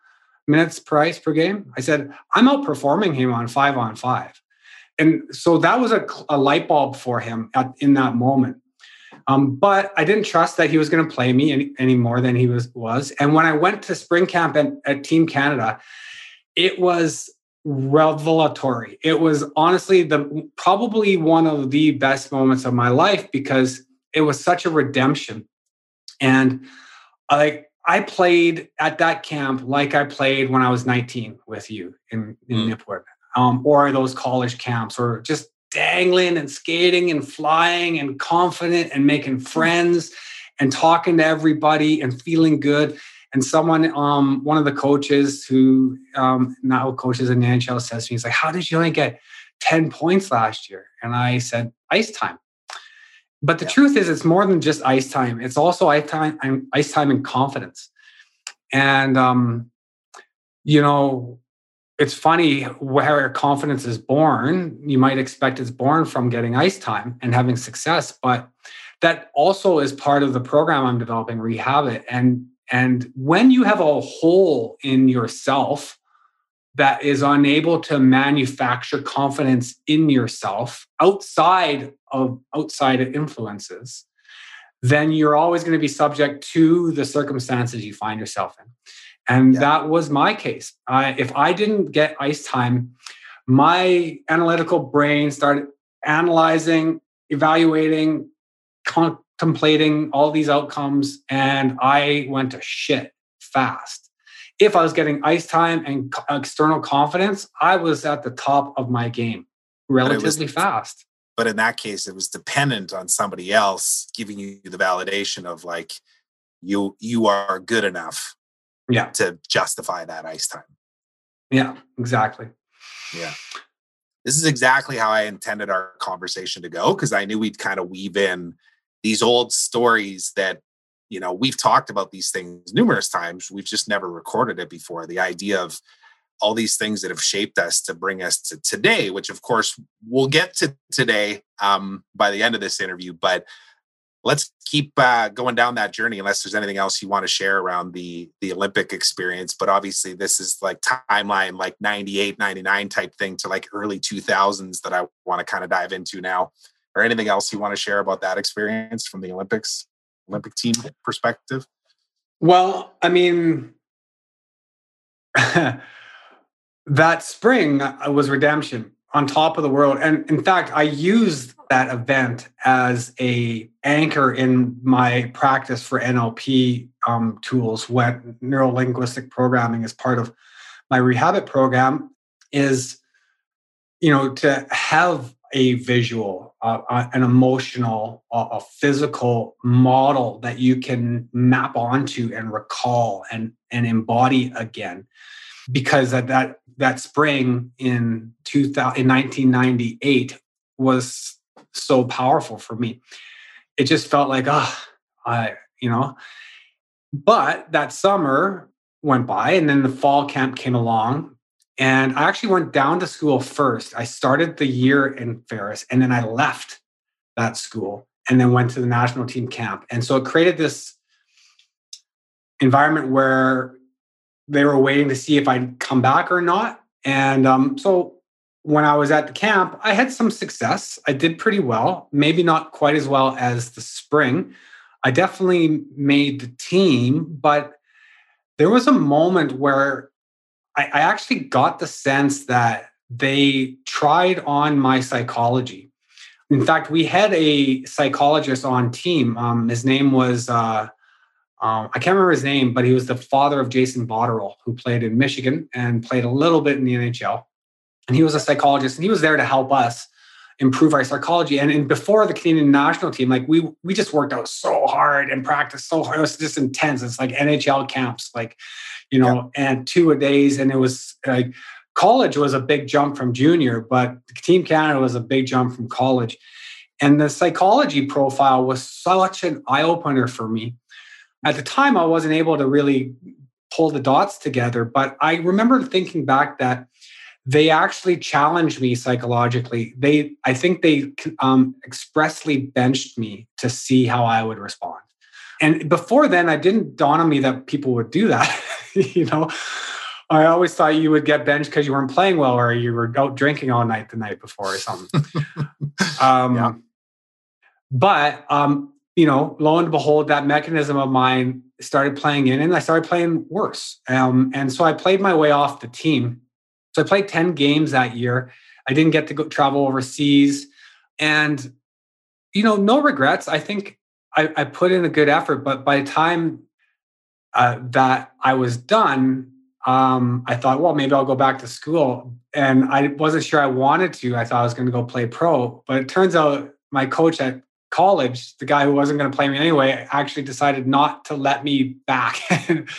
minutes per ice per game? I said, I'm outperforming him on five on five. And so that was a, a light bulb for him at, in that moment. Um, but I didn't trust that he was going to play me any, any, more than he was was. And when I went to spring camp at, at Team Canada, it was revelatory. It was honestly the probably one of the best moments of my life because it was such a redemption. And I like I played at that camp like I played when I was 19 with you in, in mm. Nipawin, um, or those college camps, or just dangling and skating and flying and confident and making mm. friends and talking to everybody and feeling good. And someone, um, one of the coaches who um, now coaches in the NHL says to me, he's like, How did you only get 10 points last year? And I said, Ice time. But the yeah. truth is, it's more than just ice time. It's also ice time, ice time and confidence. And um, you know, it's funny where confidence is born. You might expect it's born from getting ice time and having success, but that also is part of the program I'm developing, Rehabit. And and when you have a hole in yourself that is unable to manufacture confidence in yourself outside of outside influences, then you're always going to be subject to the circumstances you find yourself in. And yeah. that was my case. I, if I didn't get ice time, my analytical brain started analyzing, evaluating, contemplating all these outcomes, and I went to shit fast. If I was getting ice time and external confidence, I was at the top of my game relatively was, fast.
But in that case, it was dependent on somebody else giving you the validation of like you you are good enough
yeah.
to justify that ice time.
Yeah exactly.
Yeah. This is exactly how i intended our conversation to go because i knew we'd kind of weave in these old stories that you know we've talked about these things numerous times we've just never recorded it before. The idea of all these things that have shaped us to bring us to today which of course we'll get to today um, by the end of this interview but let's keep uh, going down that journey unless there's anything else you want to share around the the olympic experience. But obviously this is like timeline like 98 99 type thing to like early 2000s that i want to kind of dive into now. Or anything else you want to share about that experience from the olympics olympic team perspective
well i mean that spring uh, was redemption on top of the world and in fact i used that event as a anchor in my practice for NLP um, tools. When neuro linguistic programming is part of my Rehabit program, is you know to have a visual, uh, an emotional, a physical model that you can map onto and recall and and embody again. Because at that that spring in 2000, in 1998 was so powerful for me. It just felt like, ah, oh, I, you know. But that summer went by, and then the fall camp came along. And I actually went down to school first. I started the year in Ferris, and then I left that school and then went to the national team camp. And so it created this environment where they were waiting to see if I'd come back or not. And um, so when I was at the camp, I had some success. I did pretty well, maybe not quite as well as the spring. I definitely made the team, but there was a moment where I, I actually got the sense that they tried on my psychology. In fact, we had a psychologist on team. Um, his name was uh, um, I can't remember his name, but he was the father of Jason Botterill, who played in Michigan and played a little bit in the NHL and he was a psychologist and he was there to help us improve our psychology and, and before the canadian national team like we we just worked out so hard and practiced so hard it was just intense it's like nhl camps like you know yeah. and two a days and it was like college was a big jump from junior but team canada was a big jump from college and the psychology profile was such an eye-opener for me at the time i wasn't able to really pull the dots together but i remember thinking back that they actually challenged me psychologically. They, I think they um, expressly benched me to see how I would respond. And before then, I didn't dawn on me that people would do that. you know, I always thought you would get benched because you weren't playing well or you were out drinking all night the night before or something. um, yeah. But um, you know, lo and behold, that mechanism of mine started playing in, and I started playing worse. Um, and so I played my way off the team so I played 10 games that year. I didn't get to go travel overseas. And, you know, no regrets. I think I, I put in a good effort, but by the time uh, that I was done, um, I thought, well, maybe I'll go back to school. And I wasn't sure I wanted to. I thought I was going to go play pro. But it turns out my coach at college, the guy who wasn't going to play me anyway, actually decided not to let me back,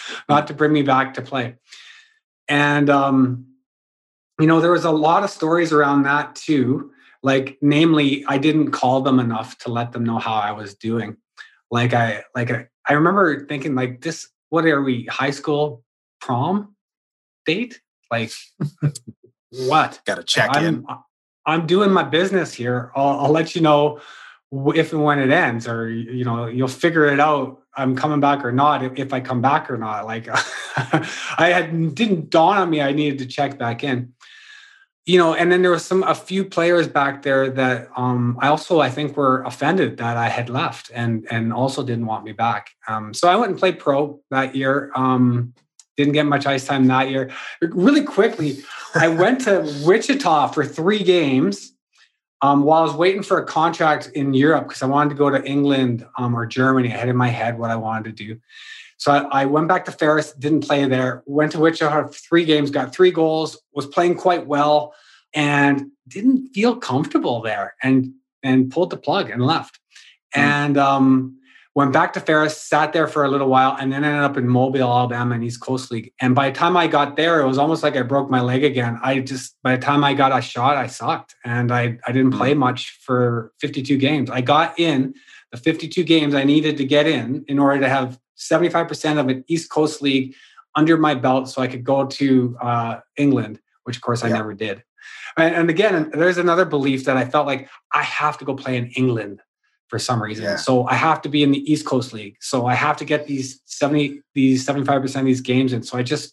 not to bring me back to play. And, um, you know, there was a lot of stories around that too. Like, namely, I didn't call them enough to let them know how I was doing. Like, I, like, I, I remember thinking, like, this, what are we, high school prom date? Like, what?
Got to check
I'm,
in.
Uh, I'm doing my business here. I'll, I'll let you know if and when it ends or you know you'll figure it out i'm coming back or not if, if i come back or not like i had didn't dawn on me i needed to check back in you know and then there was some a few players back there that um i also i think were offended that i had left and and also didn't want me back. Um so i went and played pro that year. Um didn't get much ice time that year. Really quickly i went to wichita for three games um, while I was waiting for a contract in Europe, because I wanted to go to England um, or Germany, I had in my head what I wanted to do. So I, I, went back to Ferris, didn't play there, went to Wichita three games, got three goals, was playing quite well, and didn't feel comfortable there and and pulled the plug and left. Mm. And um, went back to Ferris, sat there for a little while, and then ended up in Mobile, Alabama, in East Coast League. And by the time I got there, it was almost like I broke my leg again. I just by the time I got a shot, I sucked, and I I didn't play mm-hmm. much for 52 games. I got in the 52 games I needed to get in in order to have 75% of an East Coast League under my belt, so I could go to uh, England, which of course I yeah. never did. And, and again, there's another belief that I felt like I have to go play in England for some reason. Yeah. So I have to be in the East Coast League. So I have to get these 70, these 75% of these games in. So I just,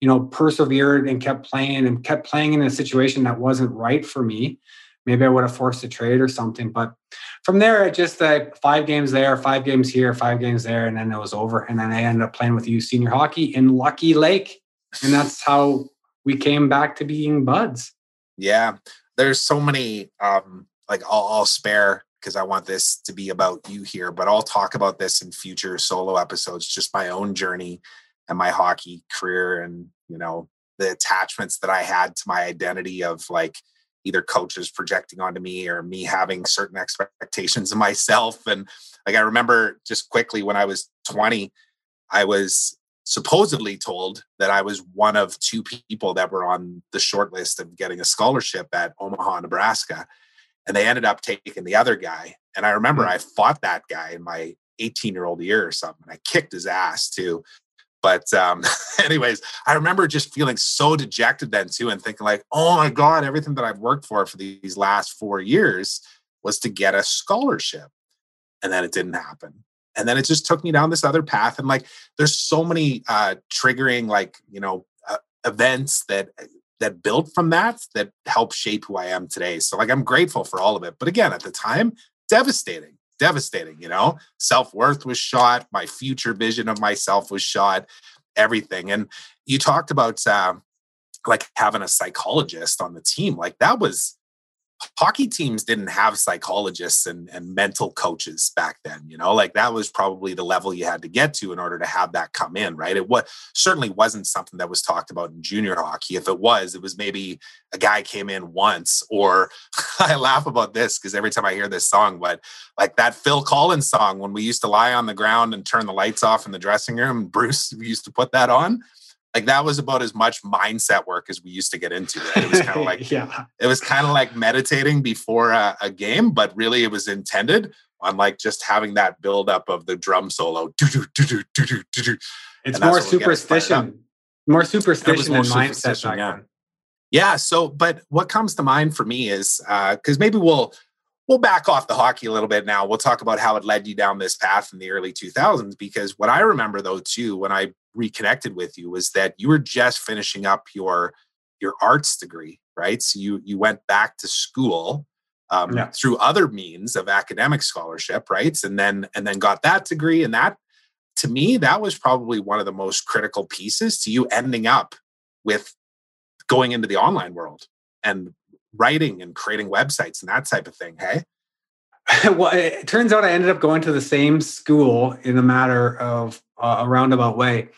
you know, persevered and kept playing and kept playing in a situation that wasn't right for me. Maybe I would have forced a trade or something. But from there, I just uh, five games there, five games here, five games there, and then it was over. And then I ended up playing with you senior hockey in Lucky Lake. And that's how we came back to being buds.
Yeah. There's so many um like I'll, I'll spare because I want this to be about you here, but I'll talk about this in future solo episodes, just my own journey and my hockey career and, you know, the attachments that I had to my identity of like either coaches projecting onto me or me having certain expectations of myself. And like, I remember just quickly when I was 20, I was supposedly told that I was one of two people that were on the short list of getting a scholarship at Omaha, Nebraska and they ended up taking the other guy. And I remember mm-hmm. I fought that guy in my 18 year old year or something. And I kicked his ass too. But um, anyways, I remember just feeling so dejected then too, and thinking like, oh my god, everything that I've worked for for these last four years was to get a scholarship, and then it didn't happen. And then it just took me down this other path. And like, there's so many uh, triggering like you know uh, events that that built from that that helped shape who I am today. So like I'm grateful for all of it. But again, at the time, devastating, devastating, you know, self-worth was shot, my future vision of myself was shot, everything. And you talked about uh, like having a psychologist on the team. Like that was hockey teams didn't have psychologists and, and mental coaches back then you know? Like that was probably the level you had to get to in order to have that come in right? It was certainly wasn't something that was talked about in junior hockey. If it was it was maybe a guy came in once or i laugh about this because every time i hear this song but like that phil collins song when we used to lie on the ground and turn the lights off in the dressing room bruce used to put that on like that was about as much mindset work as we used to get into. Right? It was kind of like yeah. it was kind of like meditating before a, a, game, but really it was intended on like just having that buildup of the drum solo.
It's more superstition, more superstition more and mindset.
Yeah. yeah. So, but what comes to mind for me is because uh, maybe we'll we'll back off the hockey a little bit now. We'll talk about how it led you down this path in the early 2000s. Because what I remember though too, when I reconnected with you, was that you were just finishing up your your arts degree, right? So you you went back to school um, yeah. through other means of academic scholarship, right? And then and then got that degree, and that to me that was probably one of the most critical pieces to you ending up with going into the online world and writing and creating websites and that type of thing. Hey.
well, it turns out I ended up going to the same school in a matter of uh, a roundabout way.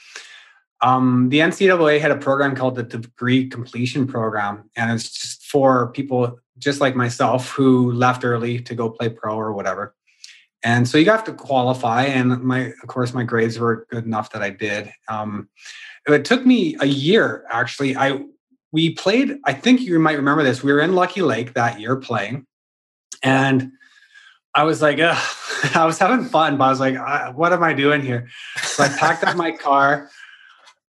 Um, the NCAA had a program called the Degree Completion Program, and it's just for people just like myself who left early to go play pro or whatever. And so you have to qualify, and my, of course, my grades were good enough that I did. Um, it took me a year actually. I we played. I think you might remember this. We were in Lucky Lake that year playing, and I was like, Ugh. I was having fun, but I was like, what am I doing here? So I packed up my car.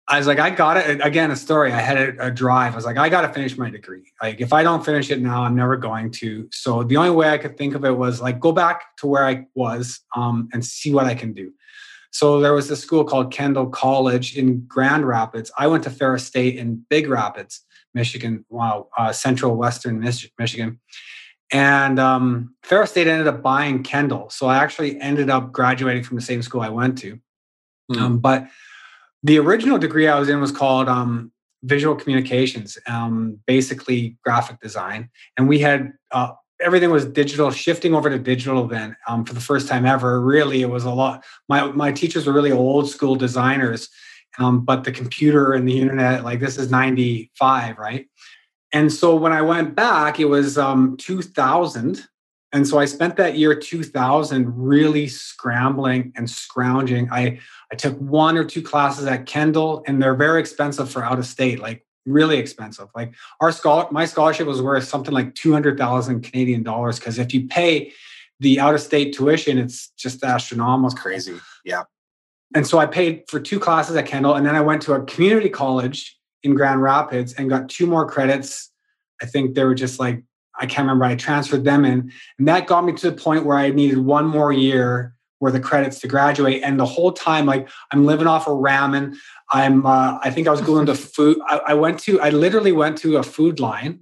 I was like, I got it. Again, a story. I had a, a, drive. I was like, I got to finish my degree. Like, if I don't finish it now, I'm never going to. So the only way I could think of it was like, go back to where I was um, and see what I can do. So there was a school called Kendall College in Grand Rapids. I went to Ferris State in Big Rapids, Michigan. Wow, uh, Central Western Michigan. And um, Ferris State ended up buying Kendall. So I actually ended up graduating from the same school I went to. Mm. Um, but the original degree I was in was called um, visual communications, um, basically graphic design. And we had uh, everything was digital, shifting over to digital then um, for the first time ever. Really, it was a lot. My, my teachers were really old school designers, um, but the computer and the internet, like this is 95, right? And so when I went back, it was um, 2000. And so I spent that year 2000 really scrambling and scrounging. I, I took one or two classes at Kendall, and they're very expensive for out of state, like really expensive. Like our scholar, my scholarship was worth something like 200,000 Canadian dollars. Cause if you pay the out of state tuition, it's just astronomical.
It's crazy. Yeah.
And so I paid for two classes at Kendall, and then I went to a community college in Grand Rapids and got two more credits. I think they were just like, I can't remember. I transferred them in. And that got me to the point where I needed one more year worth of credits to graduate. And the whole time, like I'm living off of ramen. I'm uh, I think I was going to food. I, I, went to I literally went to a food line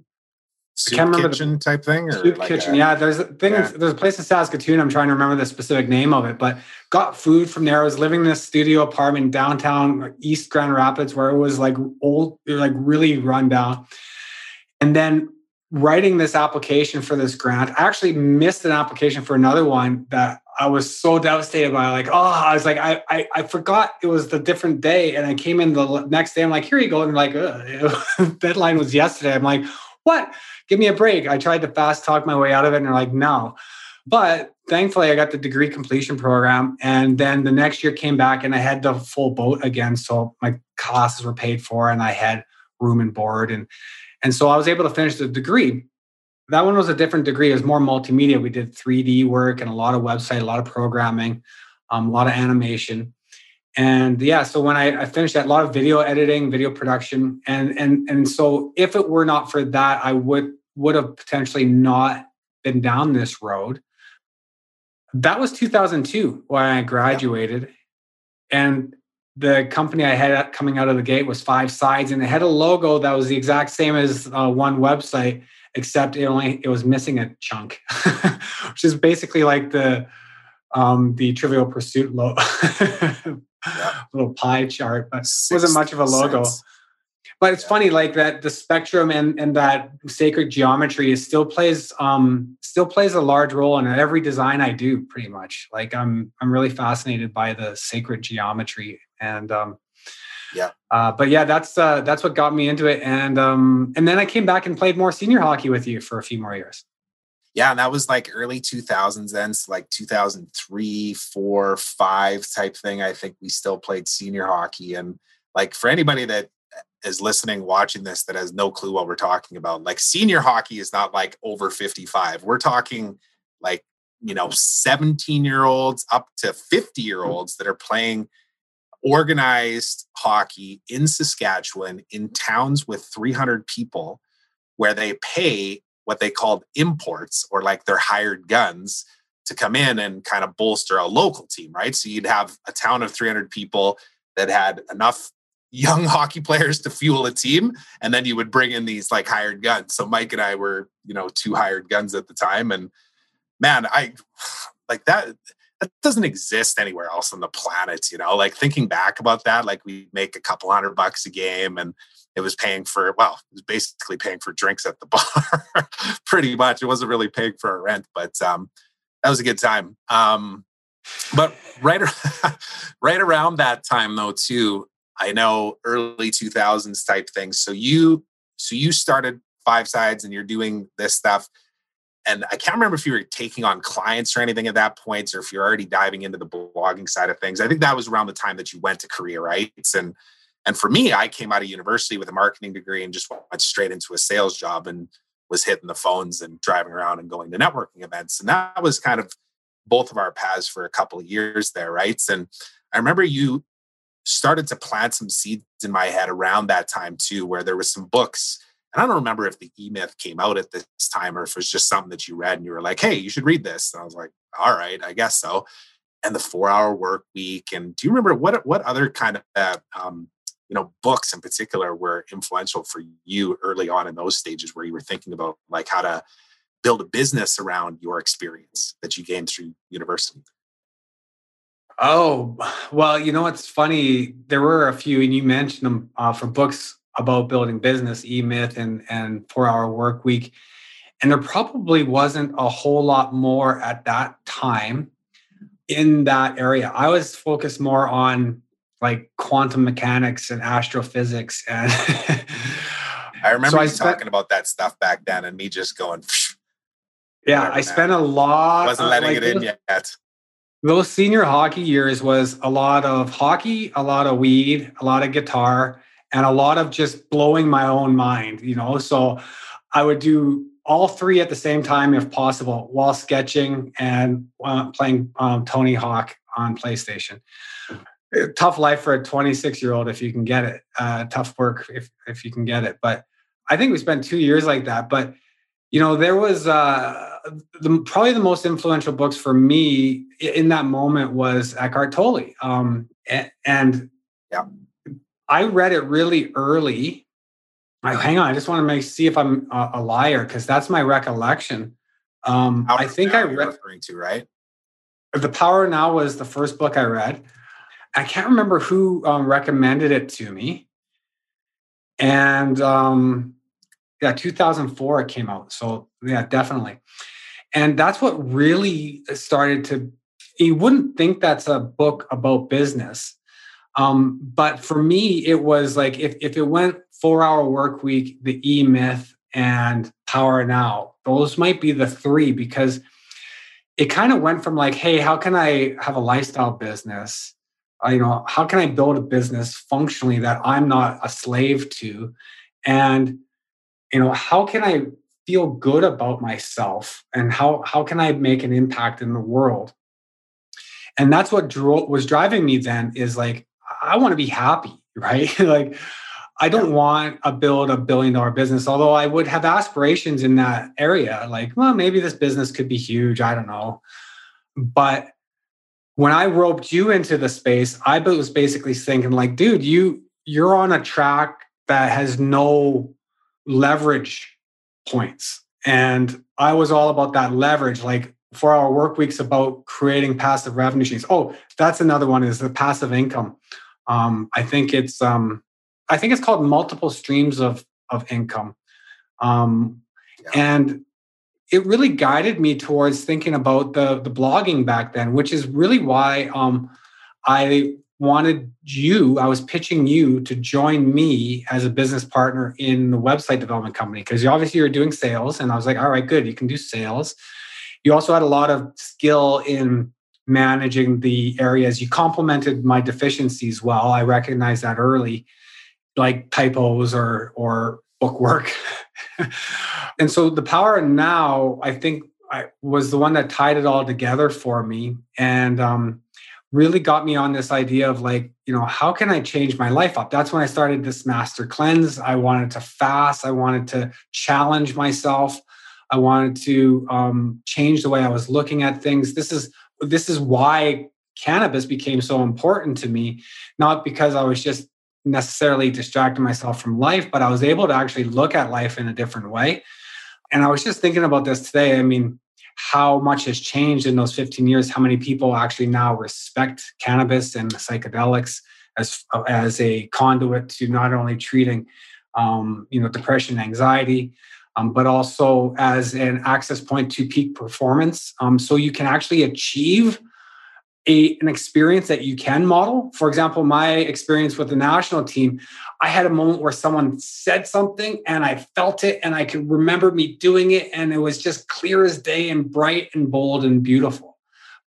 soup can't remember kitchen the, type thing
or soup like kitchen a, yeah there's a thing yeah. there's a place in saskatoon i'm trying to remember the specific name of it but got food from there. I was living in this studio apartment downtown east grand rapids where it was like old like really run down. And then writing this application for this grant i actually missed an application for another one that i was so devastated by like oh i was like i i, I forgot it was the different day and i came in the next day i'm like here you go and like deadline was yesterday. I'm like what give me a break. I tried to fast talk my way out of it and they're like, no. But thankfully, I got the degree completion program. And then the next year came back and I had the full boat again. So my classes were paid for and I had room and board. And, and so I was able to finish the degree. That one was a different degree. It was more multimedia. We did 3D work and a lot of website, a lot of programming, um, a lot of animation and yeah so when I, I, finished that a lot of video editing video production. And and and so if it were not for that i would would have potentially not been down this road. That was 2002 when i graduated. And the company i had coming out of the gate was five sides and it had a logo that was the exact same as uh, one website except it only it was missing a chunk which is basically like the um, the trivial pursuit little pie chart, but Six wasn't much of a logo. But it's yeah. funny, like that the spectrum and, and that sacred geometry is still plays um still plays a large role in every design I do, pretty much. Like I'm I'm really fascinated by the sacred geometry and um
yeah.
Uh, but yeah, that's uh, that's what got me into it, and um, and then I came back and played more senior hockey with you for a few more years
yeah, and that was like early 2000s then, so like 2003, 4, 5 type thing. I think we still played senior hockey. And like for anybody that uh, is listening, watching this that has no clue what we're talking about, like senior hockey is not like over 55. We're talking like, you know, 17 year olds up to 50 year olds that are playing organized hockey in Saskatchewan in towns with 300 people where they pay what they called imports or like their hired guns to come in and kind of bolster a local team, right? So you'd have a town of 300 people that had enough young hockey players to fuel a team and then you would bring in these like hired guns. So Mike and I were, you know, two hired guns at the time and man, I like that that doesn't exist anywhere else on the planet, you know. Like thinking back about that, like we make a couple hundred bucks a game and it was paying for well it was basically paying for drinks at the bar pretty much it wasn't really paying for our rent but um that was a good time. Um, but right, right around that time though, too, I know early 2000s type things. So you, so you started Five Sides and you're doing this stuff. And I can't remember if you were taking on clients or anything at that point, or if you're already diving into the blogging side of things. I think that was around the time that you went to Career Rights. And and for me, I came out of university with a marketing degree and just went straight into a sales job and was hitting the phones and driving around and going to networking events. And that was kind of both of our paths for a couple of years there, right? And I remember you started to plant some seeds in my head around that time too, where there was some books. And I don't remember if the E Myth came out at this time or if it was just something that you read and you were like, hey, you should read this. And I was like, all right, I guess so. And the four hour work week. And do you remember what what other kind of uh, um, you know books in particular were influential for you early on in those stages where you were thinking about like how to build a business around your experience that you gained through university?
Oh, well, you know what's funny? There were a few, and you mentioned them uh, for books about building business, E Myth and and Four Hour Work Week, and there probably wasn't a whole lot more at that time in that area. I was focused more on like quantum mechanics and astrophysics, and
I remember so I spent, talking about that stuff back then, and me just going.
Yeah, I spent a lot.
Wasn't letting like it in yet.
Those senior hockey years was a lot of hockey, a lot of weed, a lot of guitar, and a lot of just blowing my own mind. You know, so I would do all three at the same time if possible, while sketching and uh, playing um, Tony Hawk on PlayStation. Tough life for a 26 year old if you can get it. Uh, tough work if if you can get it. But I think we spent two years like that. But you know, there was. Uh, the, probably the most influential books for me in that moment was Eckhart Tolle. Um, and, and yeah. I read it really early. I, hang on, I just want to make see if I'm a, a liar because that's my recollection. Um, I think I read
referring to right.
The Power Now was the first book I read. I can't remember who um, recommended it to me, and um, yeah, 2004 it came out. So yeah, definitely. And that's what really started to, you wouldn't think that's a book about business. Um, but for me, it was like if, if it went four hour work week, the E Myth, and Power Now, those might be the three because it kind of went from like, hey, how can I have a lifestyle business? You know, how can I build a business functionally that I'm not a slave to? And, you know, how can I feel good about myself and how how can I make an impact in the world? And that's what was driving me then is like I want to be happy, right? like I don't want to build a billion dollar business, although I would have aspirations in that area. Like, well, maybe this business could be huge. I don't know. But when I roped you into the space, I was basically thinking, like, dude, you you're on a track that has no leverage points. And I was all about that leverage, like four hour work weeks about creating passive revenue streams. Oh, that's another one is the passive income. Um, I think it's um, I think it's called multiple streams of of income. Um, yeah. and it really guided me towards thinking about the the blogging back then, which is really why um, I wanted you, I was pitching you to join me as a business partner in the website development company because you obviously you're doing sales. And I was like, all right, good, you can do sales. You also had a lot of skill in managing the areas. You complemented my deficiencies well. I recognized that early, like typos or or bookwork. and so the power now, I think I was the one that tied it all together for me. And um, really got me on this idea of like, you know, how can I change my life up? That's when I started this master cleanse. I wanted to fast. I wanted to challenge myself. I wanted to um, change the way I was looking at things. This is this is why cannabis became so important to me, not because I was just necessarily distracting myself from life, but I was able to actually look at life in a different way. And I was just thinking about this today. I mean, how much has changed in those 15 years how many people actually now respect cannabis and psychedelics as as a conduit to not only treating um, you know depression anxiety um, but also as an access point to peak performance. Um, so you can actually achieve a, an experience that you can model. For example, my experience with the national team, I had a moment where someone said something and I felt it and I could remember me doing it and it was just clear as day and bright and bold and beautiful.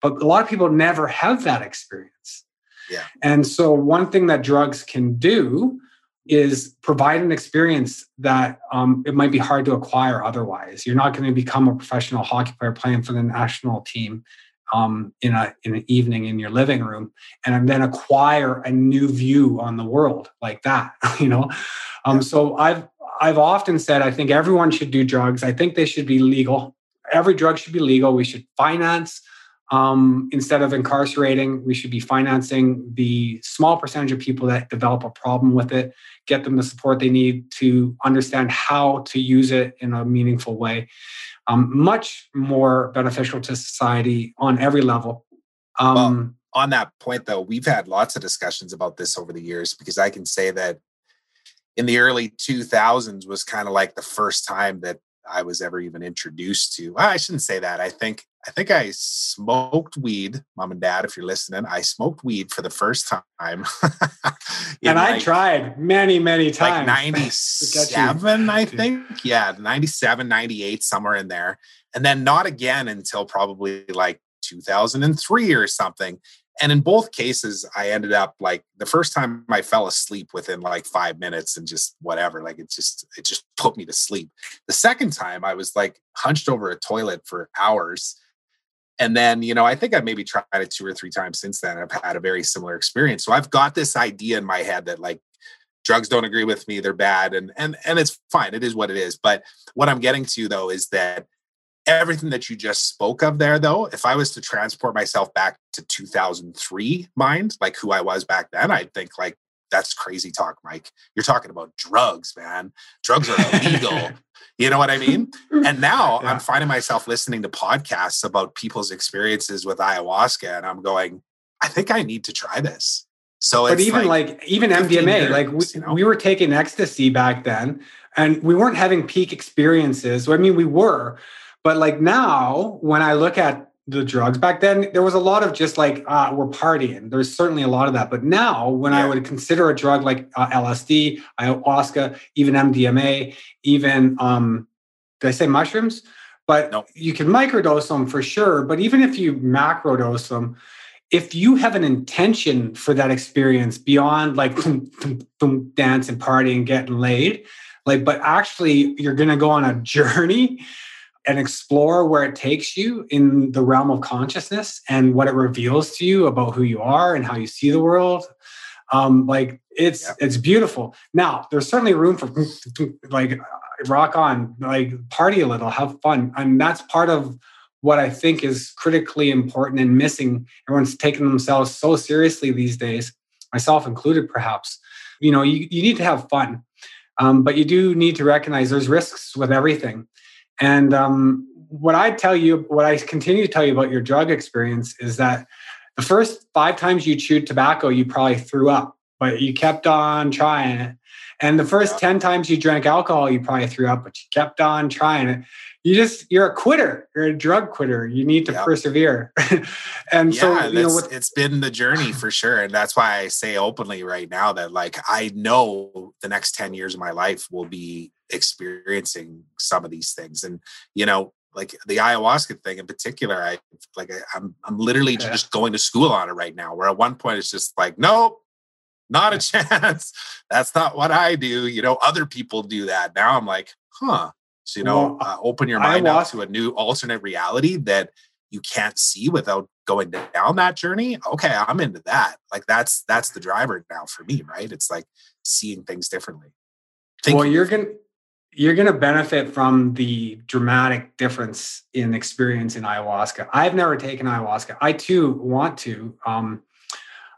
But a lot of people never have that experience.
Yeah.
And so one thing that drugs can do is provide an experience that um, it might be hard to acquire otherwise. You're not going to become a professional hockey player playing for the national team um, in a in an evening in your living room, and then acquire a new view on the world like that. You know, um, so I've I've often said I think everyone should do drugs. I think they should be legal. Every drug should be legal. We should finance um, instead of incarcerating. We should be financing the small percentage of people that develop a problem with it, get them the support they need to understand how to use it in a meaningful way um, much more beneficial to society on every level.
Um, well, on that point, though, we've had lots of discussions about this over the years because I can say that in the early 2000s was kind of like the first time that I was ever even introduced to. Well, I shouldn't say that. I think I think I smoked weed, mom and dad, if you're listening. I smoked weed for the first time.
and I like, tried many, many times.
Like 97, I think. Yeah, 97, 98, somewhere in there. And then not again until probably like 2003 or something and in both cases i ended up like the first time i fell asleep within like five minutes and just whatever like it just it just put me to sleep the second time i was like hunched over a toilet for hours and then you know i think i've maybe tried it two or three times since then i've had a very similar experience. So i've got this idea in my head that like drugs don't agree with me they're bad and and and it's fine it is what it is. But what i'm getting to though is that everything that you just spoke of there though if i was to transport myself back to 2003 mind like who i was back then i'd think like that's crazy talk mike. You're talking about drugs man. Drugs are illegal. You know what i mean? And now yeah. i'm finding myself listening to podcasts about people's experiences with ayahuasca and i'm going i think i need to try this. So
but even like, like even mdma years, like we, you know? we were taking ecstasy back then and we weren't having peak experiences. I mean we were but like now, when I look at the drugs back then, there was a lot of just like uh, we're partying. There's certainly a lot of that. But now, when yeah. I would consider a drug like uh, LSD, ayahuasca, even MDMA, even um, did I say mushrooms? But nope. you can microdose them for sure. But even if you macrodose them, if you have an intention for that experience beyond like dance and party and getting laid, like, but actually you're going to go on a journey and explore where it takes you in the realm of consciousness and what it reveals to you about who you are and how you see the world. Um like it's yeah. it's beautiful. Now there's certainly room for like rock on like party a little have fun. And that's part of what i think is critically important and missing. Everyone's taking themselves so seriously these days myself included perhaps. You know you, you need to have fun. Um, but you do need to recognize there's risks with everything and um, what I tell you, what I continue to tell you about your drug experience is that the first five times you chewed tobacco, you probably threw up, but you kept on trying it. And the first yeah. 10 times you drank alcohol, you probably threw up, but you kept on trying it. You just, you're a quitter. You're a drug quitter. You need to persevere. and yeah, so, you know, with,
it's been the journey for sure. And that's why I say openly right now that, like, I know the next 10 years of my life will be experiencing some of these things. And, you know, like the ayahuasca thing in particular, I like I, am I'm, I'm literally yeah. just going to school on it right now. Where at one point it's just like, nope, not a chance. That's not what I do. You know, other people do that. Now I'm like, huh. So you know, well, uh, open your mind ayahuasca- up to a new alternate reality that you can't see without going down that journey. Okay, I'm into that. Like that's that's the driver now for me, right? It's like seeing things differently.
Thinking well, you're gonna you're going to benefit from the dramatic difference in experience in ayahuasca. I've never taken ayahuasca. I too want to. Um,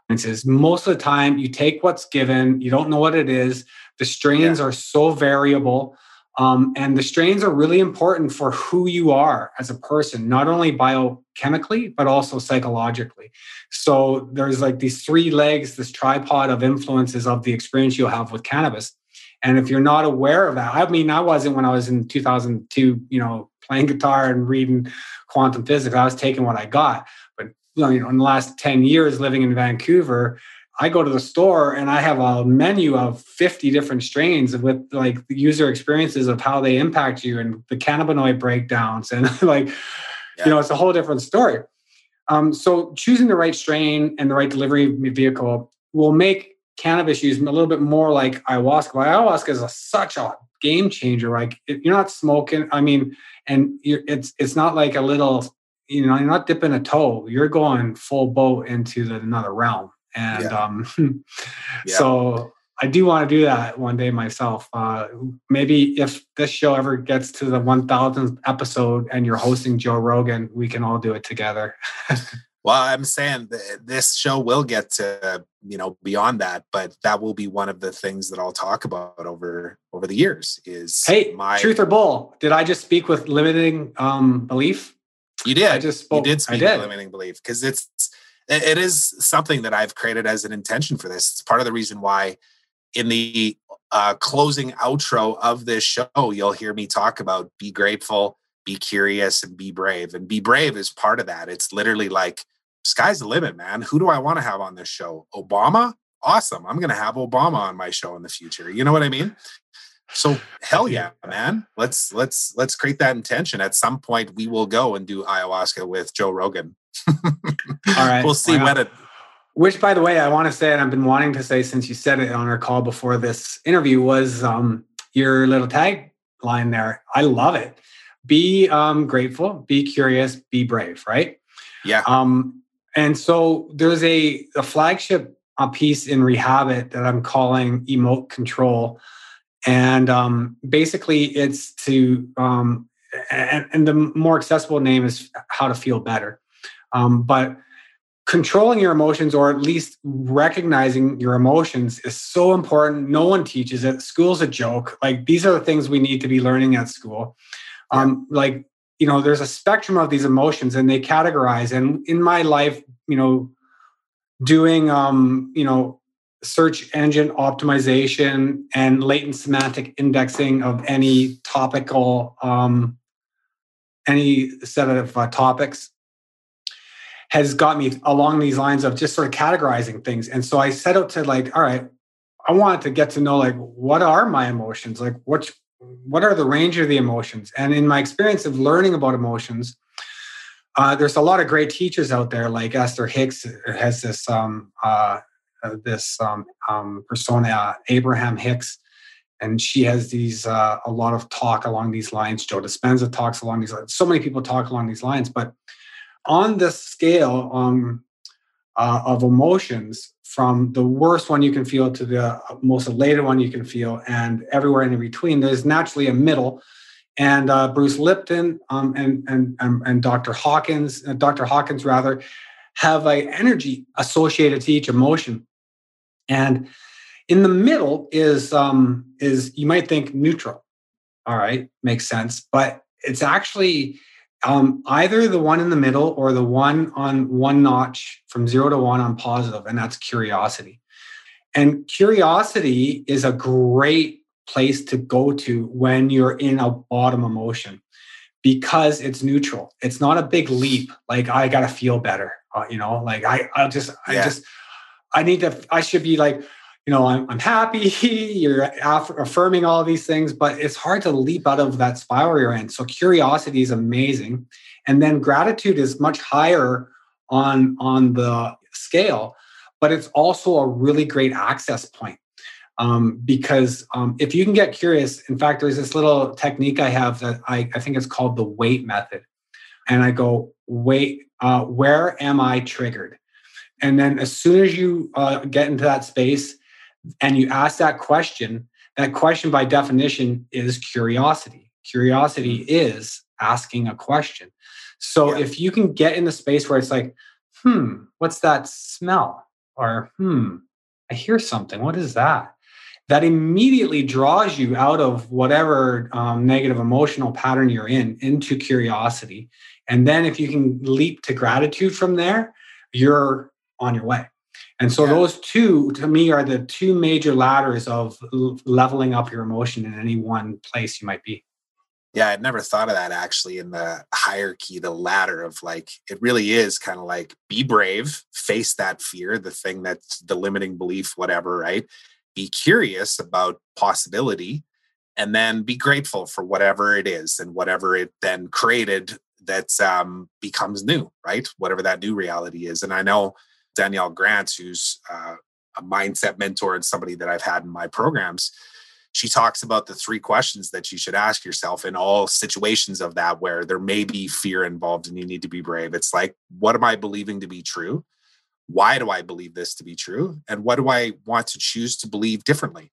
it says most of the time you take what's given, you don't know what it is. The strains yeah. are so variable. Um, and the strains are really important for who you are as a person, not only biochemically, but also psychologically. So there's like these three legs, this tripod of influences of the experience you'll have with cannabis. And if you're not aware of that, I mean, I wasn't when I was in 2002, you know, playing guitar and reading quantum physics. I was taking what I got. But you know, in the last 10 years living in Vancouver, I go to the store and I have a menu of 50 different strains with like the user experiences of how they impact you and the cannabinoid breakdowns. And like, yeah. you know, it's a whole different story. Um, so choosing the right strain and the right delivery vehicle will make cannabis use a little bit more like ayahuasca. But ayahuasca is a, such a game changer. Like you're not smoking. I mean, and it's it's not like a little. You know, you're not dipping a toe. You're going full boat into the, another realm. And yeah. um, yeah. so I do want to do that one day myself. Uh, maybe if this show ever gets to the 1000th episode and you're hosting Joe Rogan, we can all do it together.
well, I'm saying this show will get to you know beyond that, but that will be one of the things that I'll talk about over over the years. Is
hey, my truth or bull? Did I just speak with limiting um, belief?
You did. I just spoke. You did speak I did. limiting belief because it's it is something that I've created as an intention for this. It's part of the reason why in the uh, closing outro of this show, you'll hear me talk about be grateful, be curious, and be brave. And be brave is part of that. It's literally like, sky's the limit, man. Who do I want to have on this show? Obama? Awesome. I'm going to have Obama on my show in the future. You know what I mean? So hell yeah, man. Let's let's let's create that intention. At some point, we will go and do ayahuasca with Joe Rogan.
All right.
We'll see wow. when it
which, by the way, I want to say, and I've been wanting to say since you said it on our call before this interview, was um, your little tag line there. I love it. Be um, grateful, be curious, be brave, right?
Yeah.
Um, and so there's a, a flagship a piece in Rehabit that I'm calling Emote Control. And um, basically, it's to, um, and, and, the more accessible name is How to Feel Better. Um, but controlling your emotions or at least recognizing your emotions is so important. No one teaches it. School's a joke. Like these are the things we need to be learning at school. Um like you know there's a spectrum of these emotions and they categorize and in my life you know doing um you know search engine optimization and latent semantic indexing of any topical um any set of uh, topics has got me along these lines of just sort of categorizing things. And so I set out to like, all right, I wanted to get to know like what are my emotions? Like what what are the range of the emotions? And in my experience of learning about emotions, uh, there's a lot of great teachers out there. Like Esther Hicks has this um, uh, this um, um, persona, Abraham Hicks, and she has these uh, a lot of talk along these lines. Joe Dispenza talks along these lines. So many people talk along these lines, but on the scale um, uh, of emotions from the worst one you can feel to the most elated one you can feel and everywhere in between. There's naturally a middle and uh, bruce lipton um, and, and, and, and, dr hawkins uh, dr hawkins rather have a energy associated to each emotion. And in the middle is um, is you might think neutral. All right makes sense. But it's actually um, either the one in the middle or the one on one notch from zero to one on positive, and that's curiosity. And curiosity is a great place to go to when you're in a bottom emotion because it's neutral. It's not a big leap. Like I gotta feel better, uh, you know. Like I, I just, I just, I need to. I should be like you know, I'm, I'm happy, you're affirming all these things, but it's hard to leap out of that spiral you're in. So curiosity is amazing. And then gratitude is much higher on, on the scale, but it's also a really great access point. Um, because um, if you can get curious, in fact, there's this little technique I have that I, I think it's called the wait method. And I go, wait, uh, where am I triggered? And then as soon as you uh, get into that space, and you ask that question, that question by definition is curiosity. Curiosity mm. is asking a question. So yeah. if you can get in the space where it's like, hmm, what's that smell? Or hmm, I hear something. What is that? That immediately draws you out of whatever um, negative emotional pattern you're in into curiosity. And then if you can leap to gratitude from there, you're on your way. And so yeah. those two, to me, are the two major ladders of leveling up your emotion in any one place you might be.
Yeah, I'd never thought of that actually in the hierarchy, the ladder of like, it really is kind of like be brave, face that fear, the thing that's the limiting belief, whatever, right? Be curious about possibility and then be grateful for whatever it is and whatever it then created that um, becomes new, right? Whatever that new reality is. And I know Danielle Grant, who's uh, a mindset mentor and somebody that I've had in my programs, she talks about the three questions that you should ask yourself in all situations of that where there may be fear involved and you need to be brave. It's like, what am I believing to be true? Why do I believe this to be true? And what do I want to choose to believe differently?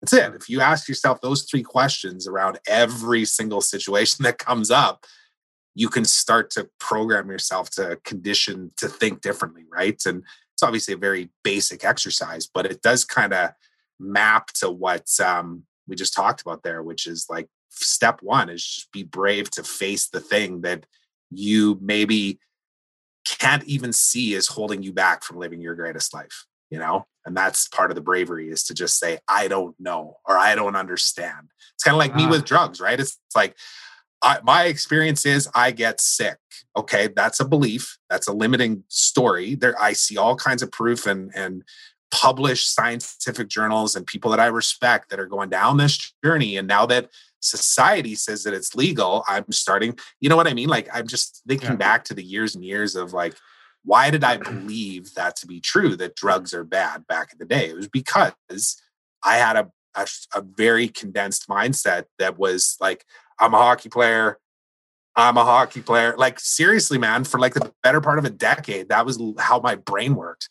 That's it. If you ask yourself those three questions around every single situation that comes up, you can start to program yourself to condition to think differently, right? And it's obviously a very basic exercise, but it does kind of map to what um, we just talked about there, which is like step one is just be brave to face the thing that you maybe can't even see is holding you back from living your greatest life, you know? And that's part of the bravery is to just say, I don't know or I don't understand. It's kind of like me with drugs, right? It's, it's like, I, my experience is I get sick. Okay, that's a belief. That's a limiting story. There, I see all kinds of proof and and published scientific journals and people that I respect that are going down this journey. And now that society says that it's legal, I'm starting. You know what I mean? Like I'm just thinking yeah. back to the years and years of like, why did I believe that to be true? That drugs are bad back in the day. It was because I had a a, a very condensed mindset that was like I'm a hockey player. I'm a hockey player. Like seriously, man, for like the better part of a decade, that was how my brain worked.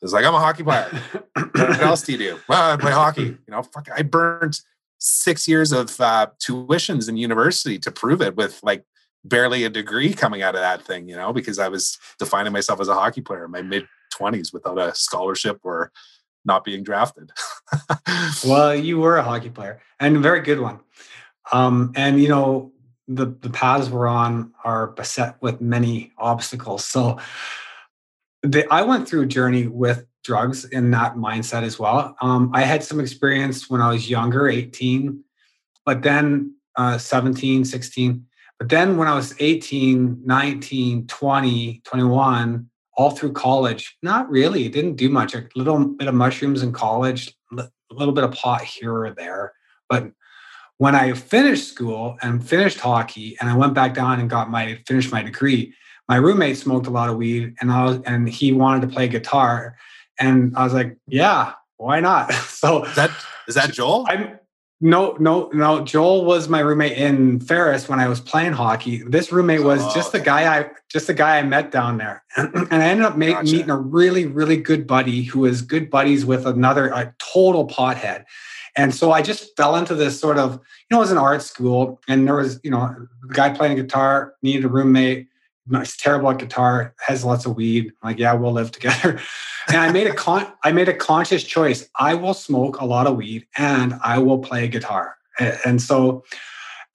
It was like, I'm a hockey player. what else do you do? Well, I play hockey. You know, fuck, I burned six years of uh, tuitions in university to prove it with like barely a degree coming out of that thing, you know, because I was defining myself as a hockey player in my mid 20s without a scholarship or not being drafted.
well, you were a hockey player and a very good one. Um, and you know, the the paths we're on are beset with many obstacles. So the, I went through a journey with drugs in that mindset as well. Um, I had some experience when I was younger, 18, but then uh, 17, 16. But then when I was 18, 19, 20, 21, all through college, not really. Didn't do much. A little bit of mushrooms in college, a little bit of pot here or there, but when I finished school and finished hockey and I went back down and got my finished my degree, my roommate smoked a lot of weed and I was and he wanted to play guitar. And I was like, yeah, why not? So
is that is that Joel?
I'm no, no, no. Joel was my roommate in Ferris when I was playing hockey. This roommate was oh, just the guy I just the guy I met down there, and I ended up ma- gotcha. meeting a really, really good buddy who was good buddies with another a total pothead. And so I just fell into this sort of, you know, it was an art school and there was, you know, the guy playing guitar needed a roommate. He's terrible at guitar, has lots of weed. I'm like, yeah, we'll live together. and I made a con I made a conscious choice. I will smoke a lot of weed and I will play guitar. And so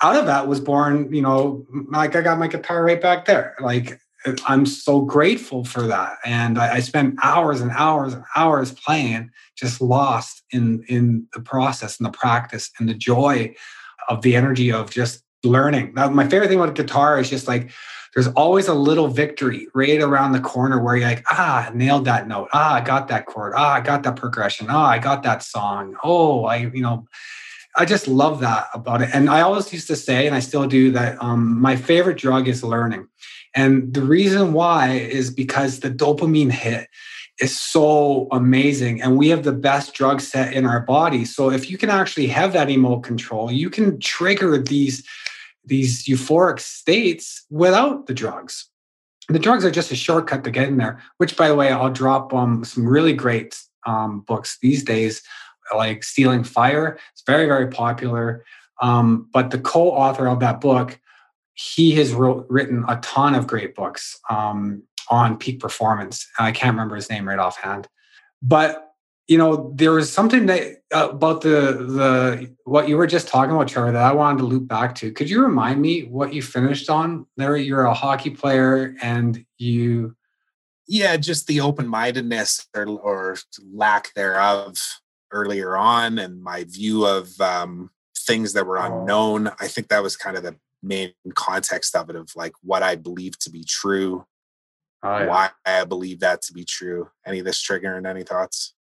out of that was born, you know, like I got my guitar right back there. Like I'm so grateful for that. And I, I spent hours and hours and hours playing, just lost in in the process and the practice and the joy of the energy of just learning. Now, my favorite thing about guitar is just like there's always a little victory right around the corner where you're like, ah, nailed that note. Ah, I got that chord. Ah, I got that progression. Ah, I got that song. Oh, I, you know, I just love that about it. And I always used to say, and I still do, that um, my favorite drug is learning. And the reason why is because the dopamine hit is so amazing. And we have the best drug set in our body. So if you can actually have that Emote Control, you can trigger these, these euphoric states without the drugs. The drugs are just a shortcut to get in there, which by the way, I'll drop um, some really great um, books these days, like Stealing Fire. It's very, very popular. Um, but the co-author of that book he has wrote, written a ton of great books um, on peak performance. I can't remember his name right offhand, but you know there was something that uh, about the the what you were just talking about, Trevor, that I wanted to loop back to. Could you remind me what you finished on? There, you're a hockey player, and you
yeah, just the open mindedness or, or lack thereof earlier on, and my view of um, things that were oh. unknown. I think that was kind of the main context of it, of like what I believe to be true, oh, yeah. why I believe that to be true. Any of this triggering any thoughts?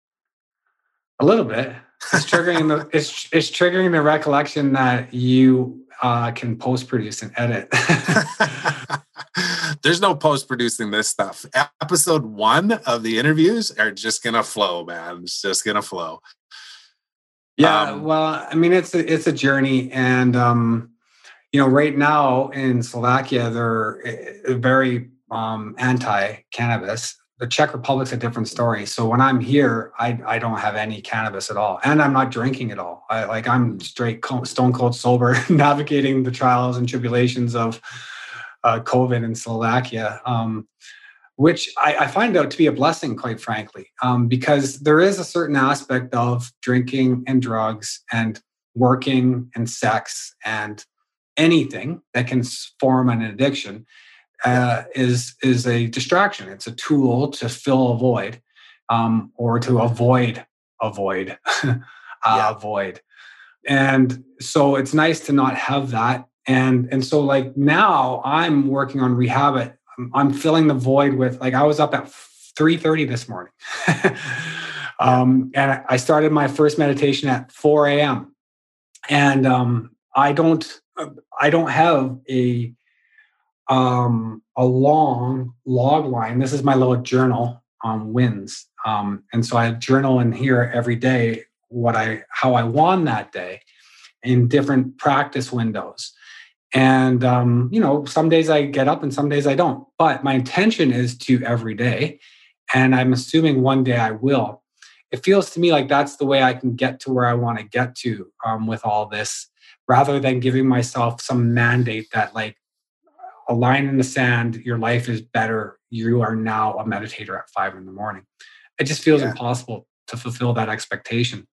A little bit. It's triggering the it's it's triggering the recollection that you uh, can post produce and edit.
There's no post producing this stuff. Episode one of the interviews are just gonna flow, man. It's just gonna flow.
Yeah, um, well, I mean, it's a, it's a journey, and um, you know, right now in Slovakia, they're eh, very um, anti-cannabis. The Czech Republic's a different story. So when I'm here, I I don't have any cannabis at all, and I'm not drinking at all. I like I'm straight stone cold sober, navigating the trials and tribulations of uh, COVID in Slovakia, um, which I, I, find out to be a blessing, quite frankly, um, because there is a certain aspect of drinking and drugs and working and sex and anything that can form an addiction uh, is is a distraction. It's a tool to fill a void um, or to avoid a void, a void. And so it's nice to not have that. And and so like now i'm working on Rehabit i'm filling the void with like i was up at 3.30 this morning. Um, and i started my first meditation at 4 a.m and um, i don't i don't have a um, a long log line this is my little journal on wins um, and so i journal in here every day what i how i won that day in different practice windows and, um, you know, some days I get up and some days I don't. But my intention is to every day. And I'm assuming one day I will. It feels to me like that's the way I can get to where I want to get to um, with all this, rather than giving myself some mandate that, like, a line in the sand, your life is better. You are now a meditator at five in the morning. It just feels yeah. impossible to fulfill that expectation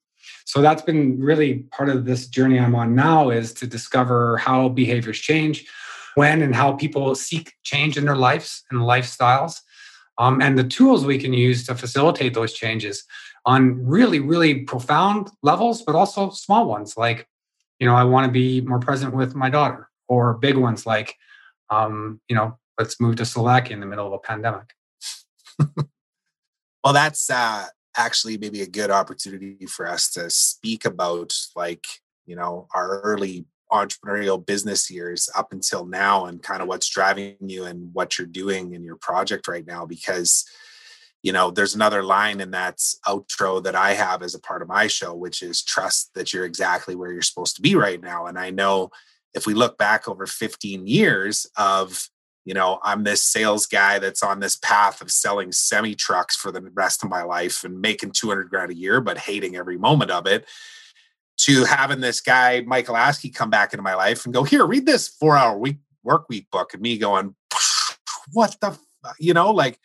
so that's been really part of this journey i'm on now is to discover how behaviors change when and how people seek change in their lives and lifestyles um, and the tools we can use to facilitate those changes on really really profound levels but also small ones like you know i want to be more present with my daughter or big ones like um, you know let's move to slovakia in the middle of a pandemic.
Well that's uh actually maybe a good opportunity for us to speak about like you know our early entrepreneurial business years up until now and kind of what's driving you and what you're doing in your project right now because you know there's another line in that outro that i have as a part of my show which is trust that you're exactly where you're supposed to be right now. And i know if we look back over 15 years of you know i'm this sales guy that's on this path of selling semi trucks for the rest of my life and making 200 grand a year but hating every moment of it to having this guy michael askey come back into my life and go here read this four hour week work week book and me going what the you know like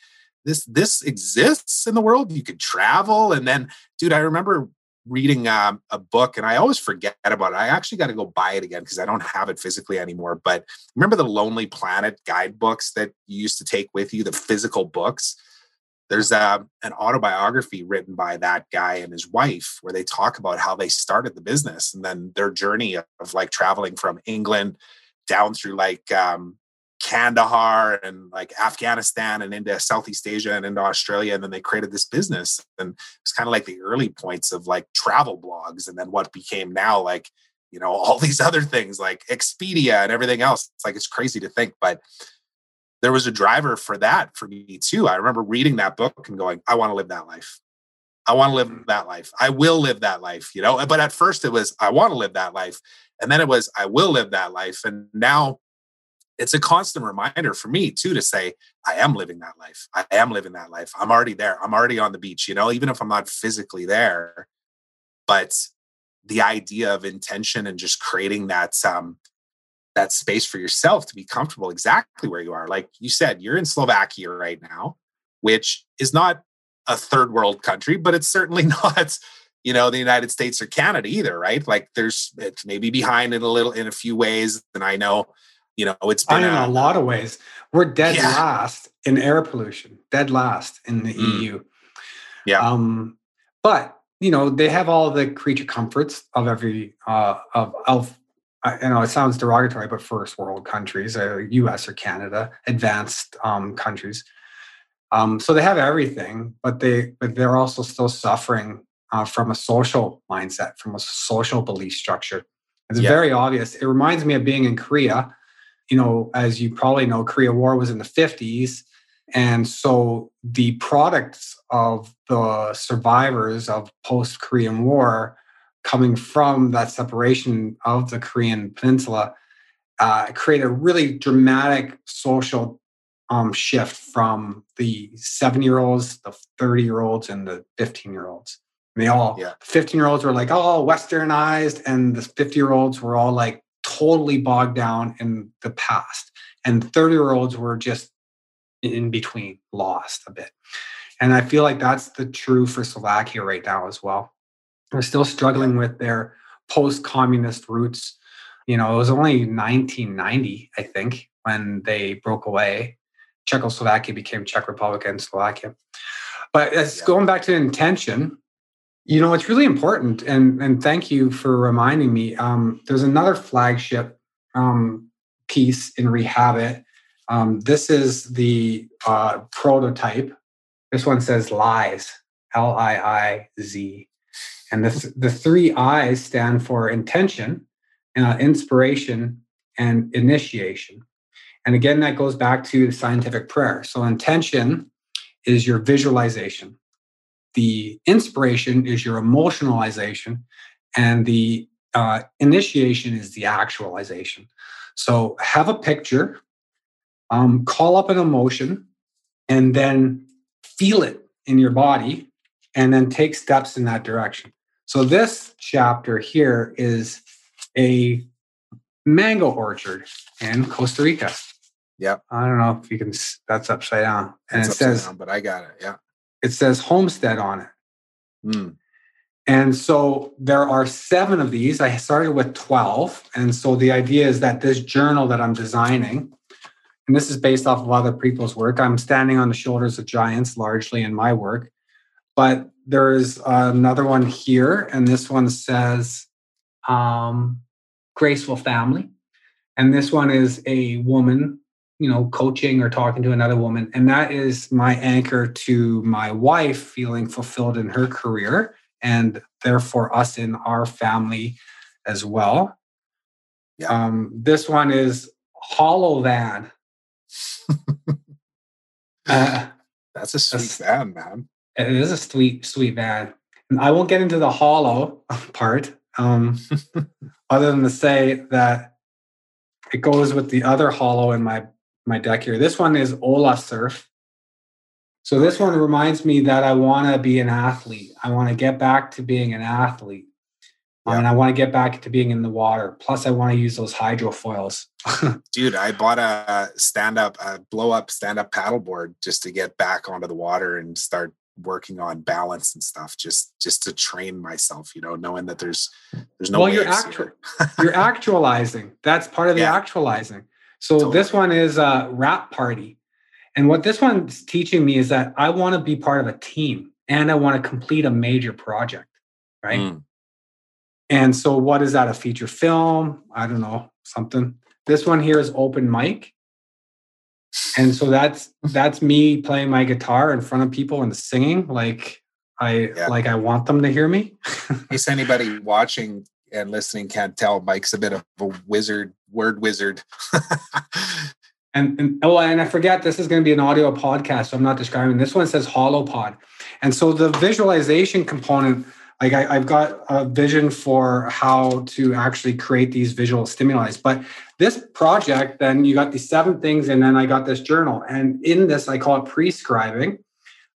this this exists in the world you could travel and then dude i remember reading um, a book and I always forget about it. I actually got to go buy it again because I don't have it physically anymore. But remember the Lonely Planet guidebooks that you used to take with you, the physical books? There's uh, an autobiography written by that guy and his wife where they talk about how they started the business and then their journey of, of like traveling from England down through like um, Kandahar and like Afghanistan and into Southeast Asia and into Australia. And then they created this business. And it's kind of like the early points of like travel blogs. And then what became now like, you know, all these other things like Expedia and everything else. It's like, it's crazy to think, but there was a driver for that for me too. I remember reading that book and going, I want to live that life. I want to live mm. that life. I will live that life, you know. But at first it was, I want to live that life. And then it was, I will live that life. And now it's a constant reminder for me too to say i am living that life. I am living that life. I'm already there. I'm already on the beach you know even if i'm not physically there. But the idea of intention and just creating that um that space for yourself to be comfortable exactly where you are. Like you said you're in slovakia right now which is not a third world country but it's certainly not you know the united states or canada either right? Like there's it's maybe behind in a little in a few ways and i know You know, it's been
in a, a, lot of ways. We're dead yeah. last in air pollution, dead last in the mm. EU.
Yeah.
Um, but you know, they have all the creature comforts of every uh, of of you know, it sounds derogatory, but first world countries, uh, U.S. or Canada, advanced um, countries. Um, so they have everything, but they but they're also still suffering uh, from a social mindset, from a social belief structure. It's yeah. very obvious. It reminds me of being in Korea. You know, as you probably know, Korea War was in the 50s. And so the products of the survivors of post Korean War coming from that separation of the Korean Peninsula uh, create a really dramatic social um, shift from the seven year olds, the 30 year olds, and the 15 year olds. They all, 15 year olds were like, oh, westernized, and the 50 year olds were all like totally bogged down in the past. And 30 year olds were just in between, lost a bit. And I feel like that's the true for Slovakia right now as well. They're still struggling with their post communist roots. You know, it was only 1990, I think, when they broke away. Czechoslovakia became Czech Republic and Slovakia. But as yeah. going back to intention, you know, it's really important. And, and thank you for reminding me. Um, there's another flagship um, piece in Rehabit. Um, this is the uh, prototype. This one says lies, L I I Z. And the, th- the three I's stand for intention, uh, inspiration, and initiation. And again, that goes back to the scientific prayer. So, intention is your visualization, the inspiration is your emotionalization, and the uh, initiation is the actualization. So, have a picture, um, call up an emotion, and then feel it in your body, and then take steps in that direction. So this chapter here is a mango orchard in Costa Rica.
Yep.
I don't know if you can. That's upside down,
and it's it says, down, but I got it. Yeah.
It says homestead on it.
Mm.
And so there are seven of these. I started with 12. And so the idea is that this journal that I'm designing, and this is based off of other people's work, I'm standing on the shoulders of giants largely in my work. But there's another one here, and this one says um, graceful family. And this one is a woman, you know, coaching or talking to another woman. And that is my anchor to my wife feeling fulfilled in her career and therefore us in our family as well. Yeah. Um, this one is Hollow Van.
uh, That's a sweet van, man.
It is a sweet, sweet van. And I won't get into the hollow part, um, other than to say that it goes with the other hollow in my my deck here. This one is Ola Surf. So this one reminds me that I want to be an athlete. I want to get back to being an athlete. Um, and I want to get back to being in the water. Plus, I want to use those hydrofoils.
Dude, I bought a stand up, a blow up stand up paddleboard just to get back onto the water and start working on balance and stuff just just to train myself you know knowing that there's there's no
well you're actual you're actualizing that's part of the yeah. actualizing so totally. this one is a rap party and what this one's teaching me is that i want to be part of a team and i want to complete a major project right mm. and so what is that a feature film i don't know something this one here is open mic and so that's that's me playing my guitar in front of people and singing like I yeah. like I want them to hear me.
in case anybody watching and listening can't tell, Mike's a bit of a wizard, word wizard.
and, and oh, and I forget this is going to be an audio podcast, so I'm not describing. This one says Hollow Pod, and so the visualization component like I, have got a vision for how to actually create these visual stimuli but this project then you got these seven things and then i got this journal and in this i call it prescribing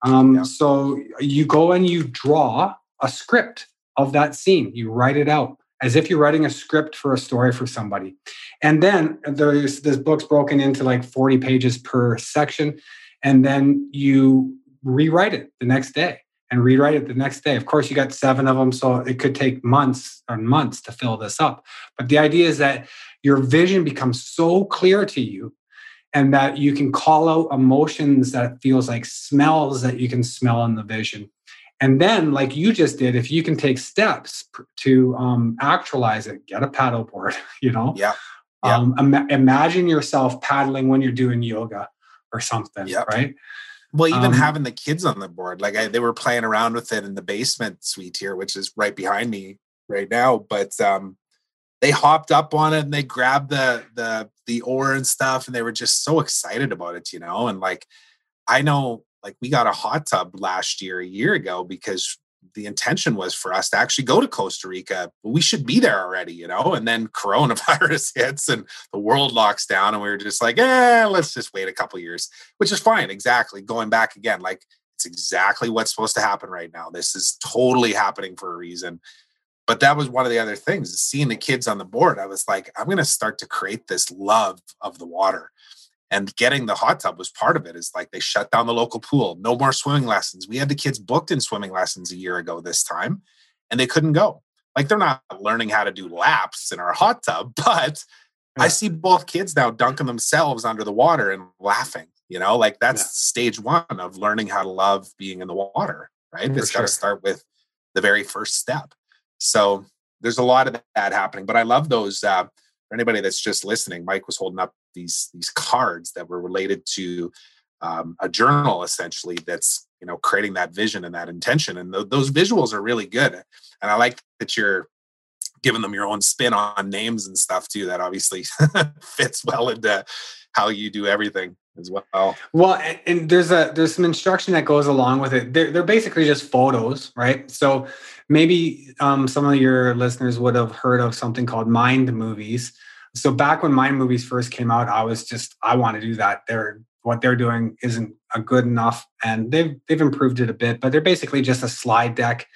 um, yeah. so you go and you draw a script of that scene you write it out as if you're writing a script for a story for somebody and then there's this book's broken into like 40 pages per section and then you rewrite it the next day and rewrite it the next day. Of course, you got seven of them, so it could take months and months to fill this up. But the idea is that your vision becomes so clear to you and that you can call out emotions that feels like smells that you can smell in the vision and then like you just did if you can take steps to um, actualize it get a paddle board you know
yeah, yeah.
Um, Im- imagine yourself paddling when you're doing yoga or something
Yep.
right
Well, even
Um,
having the kids on the board, like I, they were playing around with it in the basement suite here, which is right behind me right now. But um, they hopped up on it and they grabbed the the the oar and stuff, and they were just so excited about it, you know. And like, I know, like we got a hot tub last year, a year ago, because the intention was for us to actually go to Costa Rica. We should be there already, you know. And then coronavirus hits and the world locks down, and we were just like, eh, let's just wait a couple years which is fine. Exactly. Going back again, like it's exactly what's supposed to happen right now. This is totally happening for a reason. But that was one of the other things. Seeing the kids on the board, I was like, I'm going to start to create this love of the water. And getting the hot tub was part of it. Is like they shut down the local pool, no more swimming lessons. We had the kids booked in swimming lessons a year ago this time, and they couldn't go. Like they're not learning how to do laps in our hot tub, but I see both kids now dunking themselves under the water and laughing. You know, like that's
Yeah.
stage one of learning how to love being in the water, right?
For
it's got to start with the very first step. So there's a lot of that happening. But I love those. Uh, for anybody that's just listening, Mike was holding up these these cards that were related to um, a journal, essentially. That's you know creating that vision and that intention, and th- those visuals are really good. And I like that you're giving them your own spin on names and stuff too. That obviously fits well into how you do everything as well.
Well, and, and there's a there's some instruction that goes along with it. They're, they're basically just photos, right? So maybe um, some of your listeners would have heard of something called mind movies. So back when mind movies first came out, I was just I want to do that. They're what they're doing isn't good enough, and they've they've improved it a bit, but they're basically just a slide deck,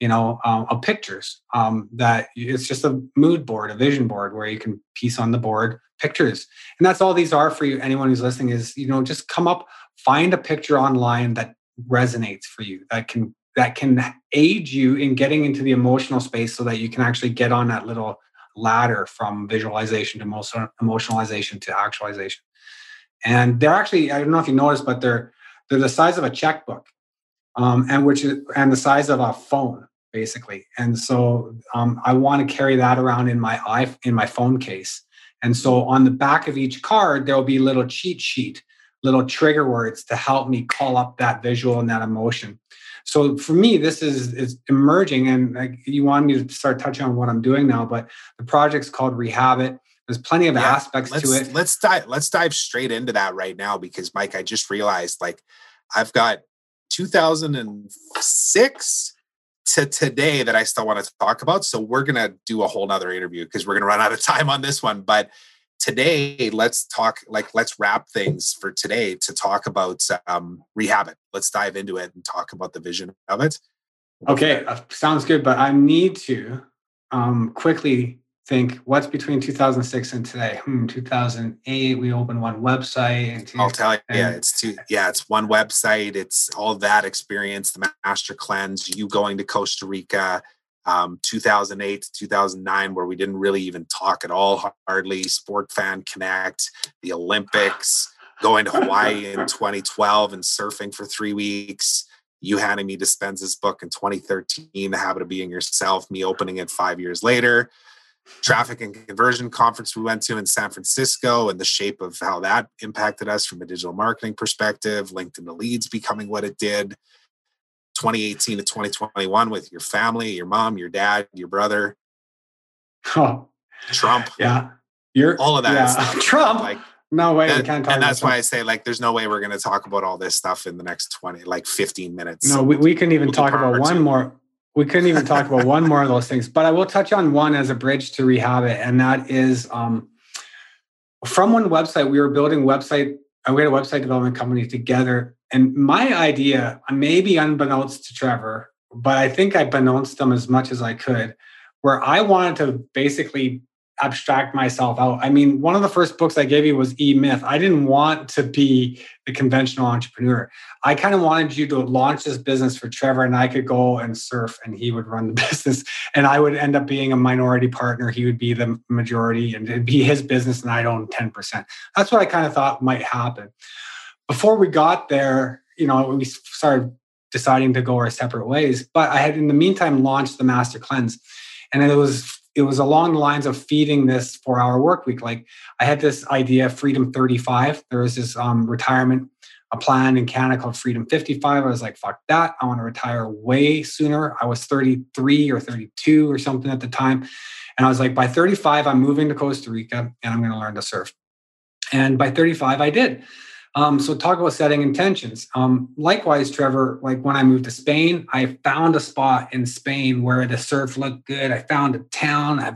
you know, um, of pictures. Um, that it's just a mood board, a vision board, where you can piece on the board pictures and that's all these are for you anyone who's listening is you know just come up find a picture online that resonates for you that can that can aid you in getting into the emotional space so that you can actually get on that little ladder from visualization to emotion, emotionalization to actualization and they're actually i don't know if you noticed but they're they're the size of a checkbook um, and which is and the size of a phone basically and so um, i want to carry that around in my eye in my phone case and so on the back of each card, there'll be a little cheat sheet, little trigger words to help me call up that visual and that emotion. So for me, this is is emerging, and like you wanted me to start touching on what I'm doing now, but the project's called Rehabit. There's plenty of
Yeah,
aspects to it.
let's dive let's dive straight into that right now because Mike, I just realized like I've got 2006 to today that I still want to talk about. So we're gonna do a whole nother interview because we're gonna run out of time on this one. But today, let's talk like let's wrap things for today to talk about um, Rehabit. Let's dive into it and talk about the vision of it.
Okay, uh, sounds good, but I need to um, quickly think what's between 2006 and today. Hmm, 2008, we opened one website. And
I'll tell you, yeah, it's two, yeah, it's one website. It's all that experience, the master cleanse, you going to Costa Rica, um, 2008 to 2009, where we didn't really even talk at all, hardly. Sport Fan Connect, the Olympics, going to Hawaii in 2012 and surfing for three weeks. You handing me Dispenza's book in 2013, The Habit of Being Yourself, me opening it five years later traffic and conversion conference we went to in San Francisco and the shape of how that impacted us from a digital marketing perspective, LinkedIn to leads becoming what it did. 2018 to 2021 with your family, your mom, your dad, your brother,
Oh,
Trump,
yeah. You're
all of that
yeah. Trump.
Like,
no way, we
that-
can't talk
and that's why I say like there's no way we're going to talk about all this stuff in the next 20 like 15 minutes.
No, we, we couldn't even
We'll
talk about one more. We couldn't even talk about one more of those things. But I will touch on one as a bridge to Rehabit, and that is um, from one website. We were building website. uh, We had a website development company together, and my idea, maybe unbeknownst to Trevor, but I think I beknownst them as much as I could, where I wanted to basically abstract myself out. I mean, one of the first books I gave you was E Myth. I didn't want to be the conventional entrepreneur. I kind of wanted you to launch this business for Trevor and I could go and surf and he would run the business and I would end up being a minority partner. He would be the majority and it'd be his business and I'd own 10%. That's what I kind of thought might happen. Before we got there, you know, we started deciding to go our separate ways. But I had in the meantime launched the Master Cleanse. And it was it was along the lines of feeding this four hour work week. Like I had this idea, Freedom 35. There was this um, retirement a plan in Canada called Freedom 55. I was like, fuck that. I want to retire way sooner. I was 33 or 32 or something at the time. And I was like, by 35, I'm moving to Costa Rica and I'm going to learn to surf. And by 35, I did. Um, so talk about setting intentions. Um, likewise, Trevor, like when I moved to Spain, I found a spot in Spain where the surf looked good. I found a town. I,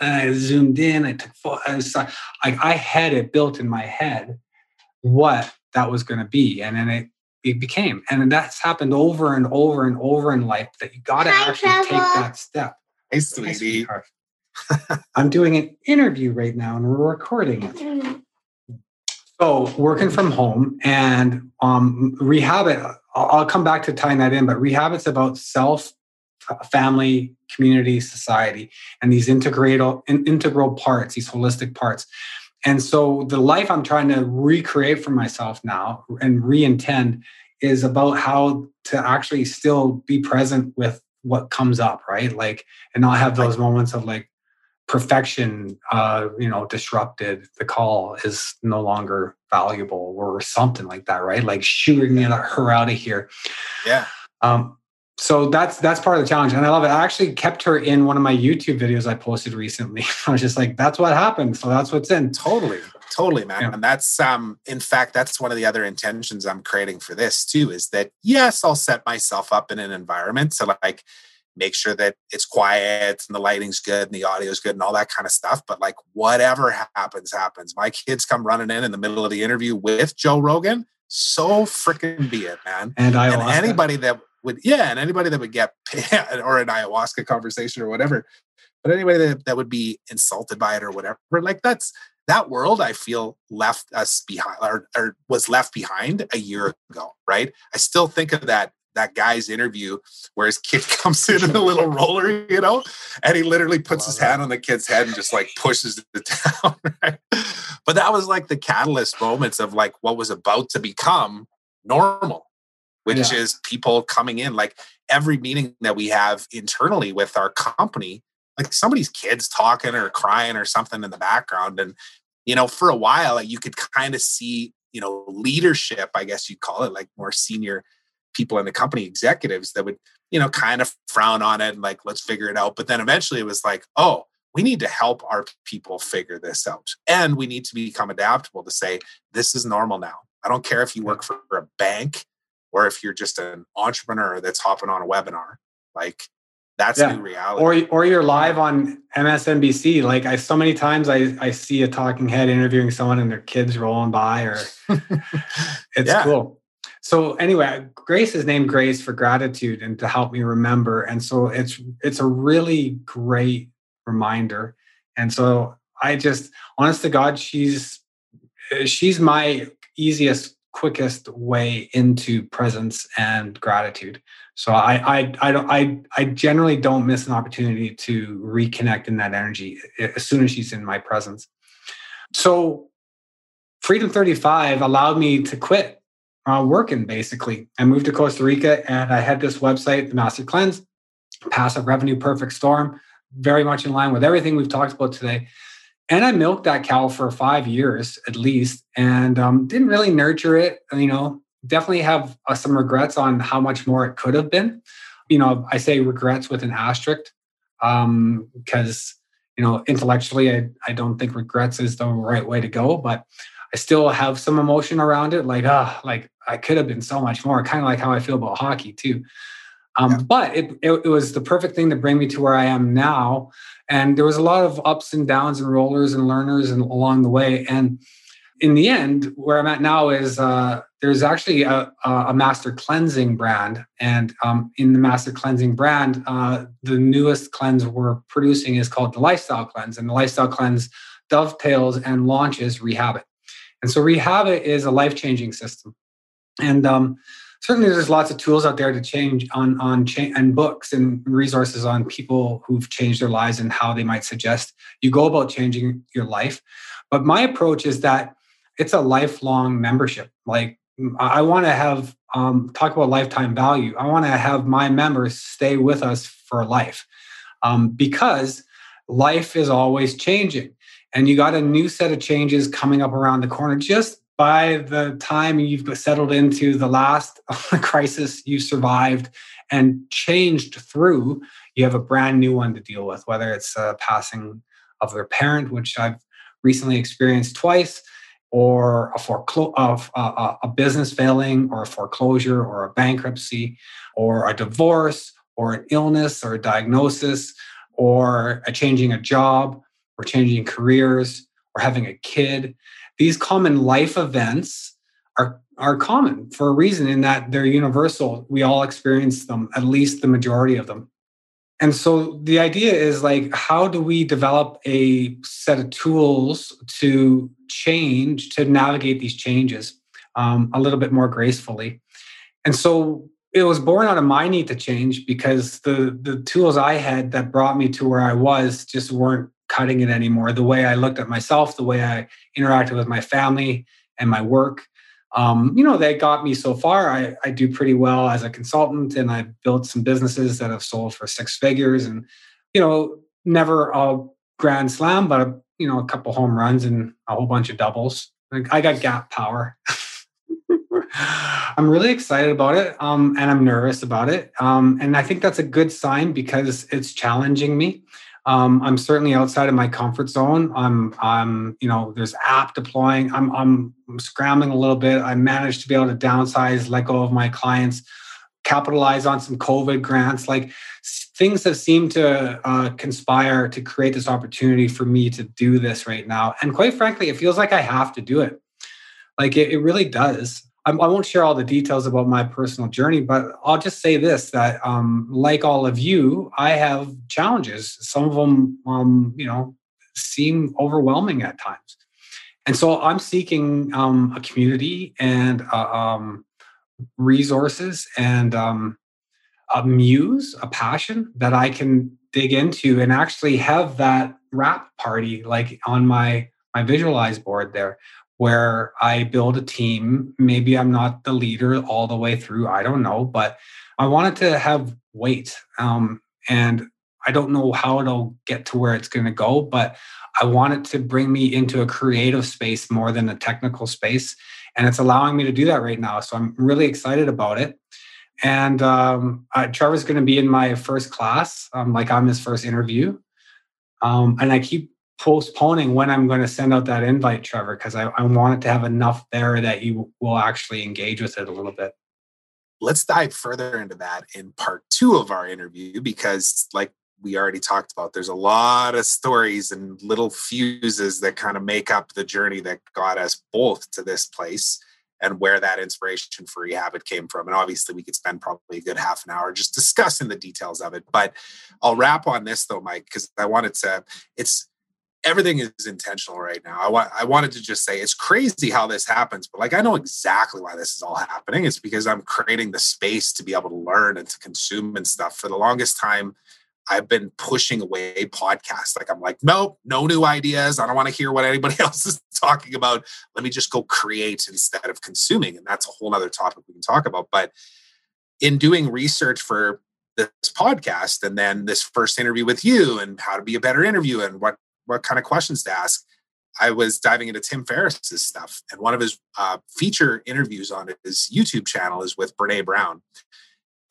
I zoomed in. I took photos. I, I had it built in my head what that was going to be, and then it it became. And that's happened over and over and over in life. That you got to actually Trevor. take that step.
Hey, sweetie.
I'm doing an interview right now, and we're recording it. So working from home and um, Rehabit, I'll come back to tying that in, but Rehabit's about self, family, community, society, and these integral integral parts, these holistic parts. And so the life I'm trying to recreate for myself now and re-intend is about how to actually still be present with what comes up, right? Like, and not have those moments of like, perfection uh you know disrupted the call is no longer valuable or something like that right? Like shooting her out of here.
Yeah.
Um so that's that's part of the challenge and i love it. I actually kept her in one of my youtube videos i posted recently. I was just like that's what happened so that's what's in.
Totally. Totally man. Yeah. and that's um in fact that's one of the other intentions i'm creating for this too is that yes i'll set myself up in an environment to like make sure that it's quiet and the lighting's good and the audio's good and all that kind of stuff. But like whatever happens, happens. My kids come running in in the middle of the interview with Joe Rogan. So freaking be it, man.
And,
and anybody that would, yeah, and anybody that would get or an ayahuasca conversation or whatever, but anybody that, that would be insulted by it or whatever, like that's that world I feel left us behind or, or was left behind a year ago, right? I still think of that that guy's interview where his kid comes in in a little roller, you know, and he literally puts his hand on the kid's head and just like pushes it down. Right? But that was like the catalyst moments of like what was about to become normal, which yeah. is people coming in. Like every meeting that we have internally with our company, like somebody's kids talking or crying or something in the background. And, you know, for a while, like you could kind of see, you know, leadership, I guess you'd call it, like more senior people in the company, executives that would, you know, kind of frown on it and like, let's figure it out. But then eventually it was like, oh, we need to help our people figure this out. And we need to become adaptable to say, this is normal now. I don't care if you work for a bank or if you're just an entrepreneur that's hopping on a webinar. Like that's yeah. new reality.
Or or you're live on MSNBC. Like I so many times I I see a talking head interviewing someone and their kids rolling by or it's yeah. cool so anyway grace is named grace for gratitude and to help me remember. And so it's it's a really great reminder. And so i just honest to god she's she's my easiest quickest way into presence and gratitude. So i i i don't i i generally don't miss an opportunity to reconnect in that energy as soon as she's in my presence. So freedom 35 allowed me to quit uh, working basically. I moved to Costa Rica and I had this website, the Master Cleanse, passive revenue perfect storm, very much in line with everything we've talked about today. And I milked that cow for five years at least and um, didn't really nurture it. You know, definitely have uh, some regrets on how much more it could have been. You know, I say regrets with an asterisk um, because, you know, intellectually, I, I don't think regrets is the right way to go. But I still have some emotion around it, like ah, like I could have been so much more. Kind of like how I feel about hockey too. Um, yeah. But it, it, it was the perfect thing to bring me to where I am now, and there was a lot of ups and downs and rollers and learners and along the way. And in the end, where I'm at now is uh, there's actually a, a master cleansing brand. And um, in the master cleansing brand, uh, the newest cleanse we're producing is called the Lifestyle Cleanse. And the Lifestyle Cleanse dovetails and launches Rehabit. And so Rehabit is a life changing system. And um, certainly there's lots of tools out there to change on on cha- and books and resources on people who've changed their lives and how they might suggest you go about changing your life. But my approach is that it's a lifelong membership. Like i want to have um, talk about lifetime value. I want to have my members stay with us for life um, because life is always changing and you got a new set of changes coming up around the corner just by the time you've settled into the last crisis you survived and changed through, you have a brand new one to deal with, whether it's a passing of their parent, which I've recently experienced twice, or a foreclo- of a, a business failing, or a foreclosure, or a bankruptcy, or a divorce, or an illness, or a diagnosis, or a changing a job, or changing careers, or having a kid these common life events are are common for a reason in that they're universal. We all experience them, at least the majority of them. And so the idea is like, how do we develop a set of tools to change, to navigate these changes um, a little bit more gracefully? And so it was born out of my need to change because the the tools I had that brought me to where I was just weren't cutting it anymore. The way I looked at myself, the way I interacted with my family and my work, um, you know, that got me so far. I, I do pretty well as a consultant, and I built some businesses that have sold for six figures, and you know, never a grand slam, but a, you know, a couple home runs and a whole bunch of doubles. Like I got gap power. I'm really excited about it, um, and I'm nervous about it, um, and I think that's a good sign because it's challenging me. Um, I'm certainly outside of my comfort zone. I'm, I'm, you know, there's app deploying. I'm, I'm, scrambling a little bit. I managed to be able to downsize, let go of my clients, capitalize on some COVID grants. Like things have seemed to uh, conspire to create this opportunity for me to do this right now. And quite frankly, it feels like I have to do it. Like it, it really does. I won't share all the details about my personal journey, but I'll just say this: that um, like all of you, I have challenges. Some of them, um, you know, seem overwhelming at times, and so I'm seeking um, a community and uh, um, resources and um, a muse, a passion that I can dig into and actually have that wrap party like on my my visualize board there where I build a team. Maybe I'm not the leader all the way through. I don't know, but I wanted to have weight. Um, and I don't know how it'll get to where it's going to go, but I want it to bring me into a creative space more than a technical space. And it's allowing me to do that right now. So I'm really excited about it. And um, uh, Trevor's going to be in my first class, um, like I'm his first interview. Um, and I keep postponing when I'm going to send out that invite, Trevor, because I, I want it to have enough there that you will actually engage with it a little bit.
Let's dive further into that in part two of our interview because, like we already talked about, there's a lot of stories and little fuses that kind of make up the journey that got us both to this place and where that inspiration for Rehabit came from. And obviously, we could spend probably a good half an hour just discussing the details of it. But I'll wrap on this though, Mike, because I wanted to, it's, everything is intentional right now. I want I wanted to just say it's crazy how this happens, but like I know exactly why this is all happening. It's because I'm creating the space to be able to learn and to consume and stuff. For the longest time, I've been pushing away podcasts. Like I'm like, nope, no new ideas. I don't want to hear what anybody else is talking about. Let me just go create instead of consuming. And that's a whole other topic we can talk about. But in doing research for this podcast and then this first interview with you and how to be a better interview and what what kind of questions to ask. I was diving into Tim Ferriss's stuff, and one of his uh, feature interviews on his YouTube channel is with Brene Brown.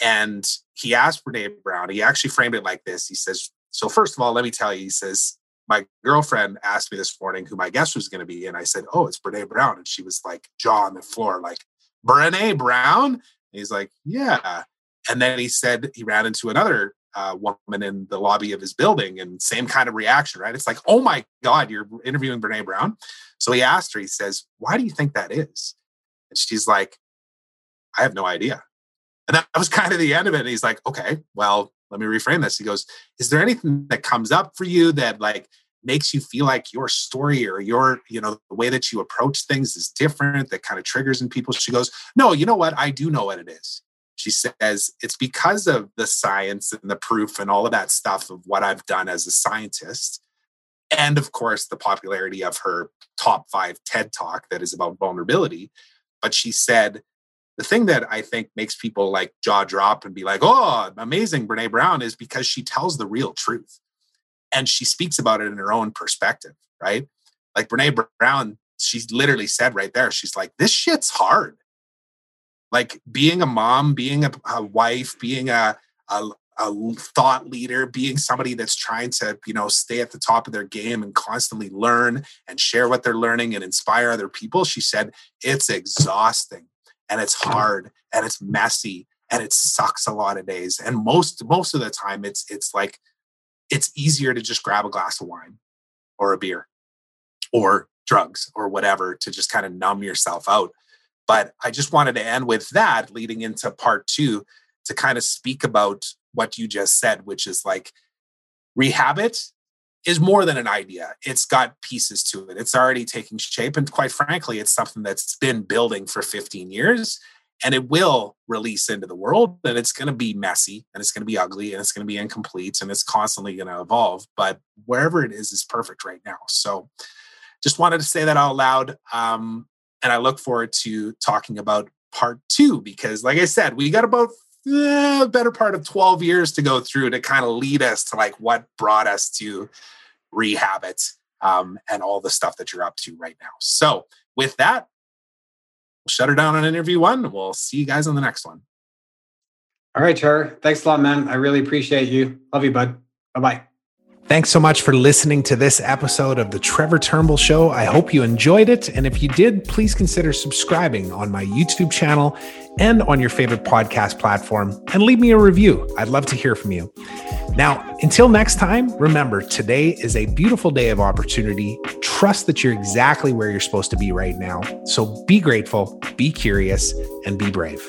And he asked Brene Brown, he actually framed it like this. He says, So, first of all, let me tell you, he says, my girlfriend asked me this morning who my guest was going to be. And I said, Oh, it's Brene Brown. And she was like, jaw on the floor, like, Brene Brown? And he's like, Yeah. And then he said he ran into another uh, woman in the lobby of his building and same kind of reaction, right? It's like, oh my God, you're interviewing Brene Brown. So he asked her, he says, why do you think that is? And she's like, I have no idea. And that was kind of the end of it. And he's like, okay, well, let me reframe this. He goes, Is there anything that comes up for you that like makes you feel like your story or your, you know, the way that you approach things is different, that kind of triggers in people? She goes, No, you know what? I do know what it is. She says, It's because of the science and the proof and all of that stuff of what I've done as a scientist. And of course, the popularity of her top five TED talk that is about vulnerability. But she said, the thing that I think makes people like jaw drop and be like, oh, amazing, Brene Brown is because she tells the real truth and she speaks about it in her own perspective, right? Like Brene Brown, she literally said right there, she's like, this shit's hard. Like being a mom, being a, a wife, being a, a, a thought leader, being somebody that's trying to, you know, stay at the top of their game and constantly learn and share what they're learning and inspire other people. She said, it's exhausting and it's hard and it's messy and it sucks a lot of days and most most of the time it's it's like it's easier to just grab a glass of wine or a beer or drugs or whatever to just kind of numb yourself out but i just wanted to end with that leading into part 2 to kind of speak about what you just said which is like rehab is more than an idea. It's got pieces to it. It's already taking shape. And quite frankly, it's something that's been building for 15 years and it will release into the world and it's going to be messy and it's going to be ugly and it's going to be incomplete and it's constantly going to evolve. But wherever it is, is perfect right now. So just wanted to say that out loud. Um, and I look forward to talking about part two because, like I said, we got about eh, better part of 12 years to go through to kind of lead us to like what brought us to Rehabit, um, and all the stuff that you're up to right now. So, with that, we'll shut her down on interview one. We'll see you guys on the next one.
All right, Char. Thanks a lot, man. I really appreciate you. Love you, bud. Bye bye.
Thanks so much for listening to this episode of the Trevor Turnbull Show. I hope you enjoyed it. And if you did, please consider subscribing on my YouTube channel and on your favorite podcast platform and leave me a review. I'd love to hear from you. Now, until next time, remember today is a beautiful day of opportunity. Trust that you're exactly where you're supposed to be right now. So be grateful, be curious, and be brave.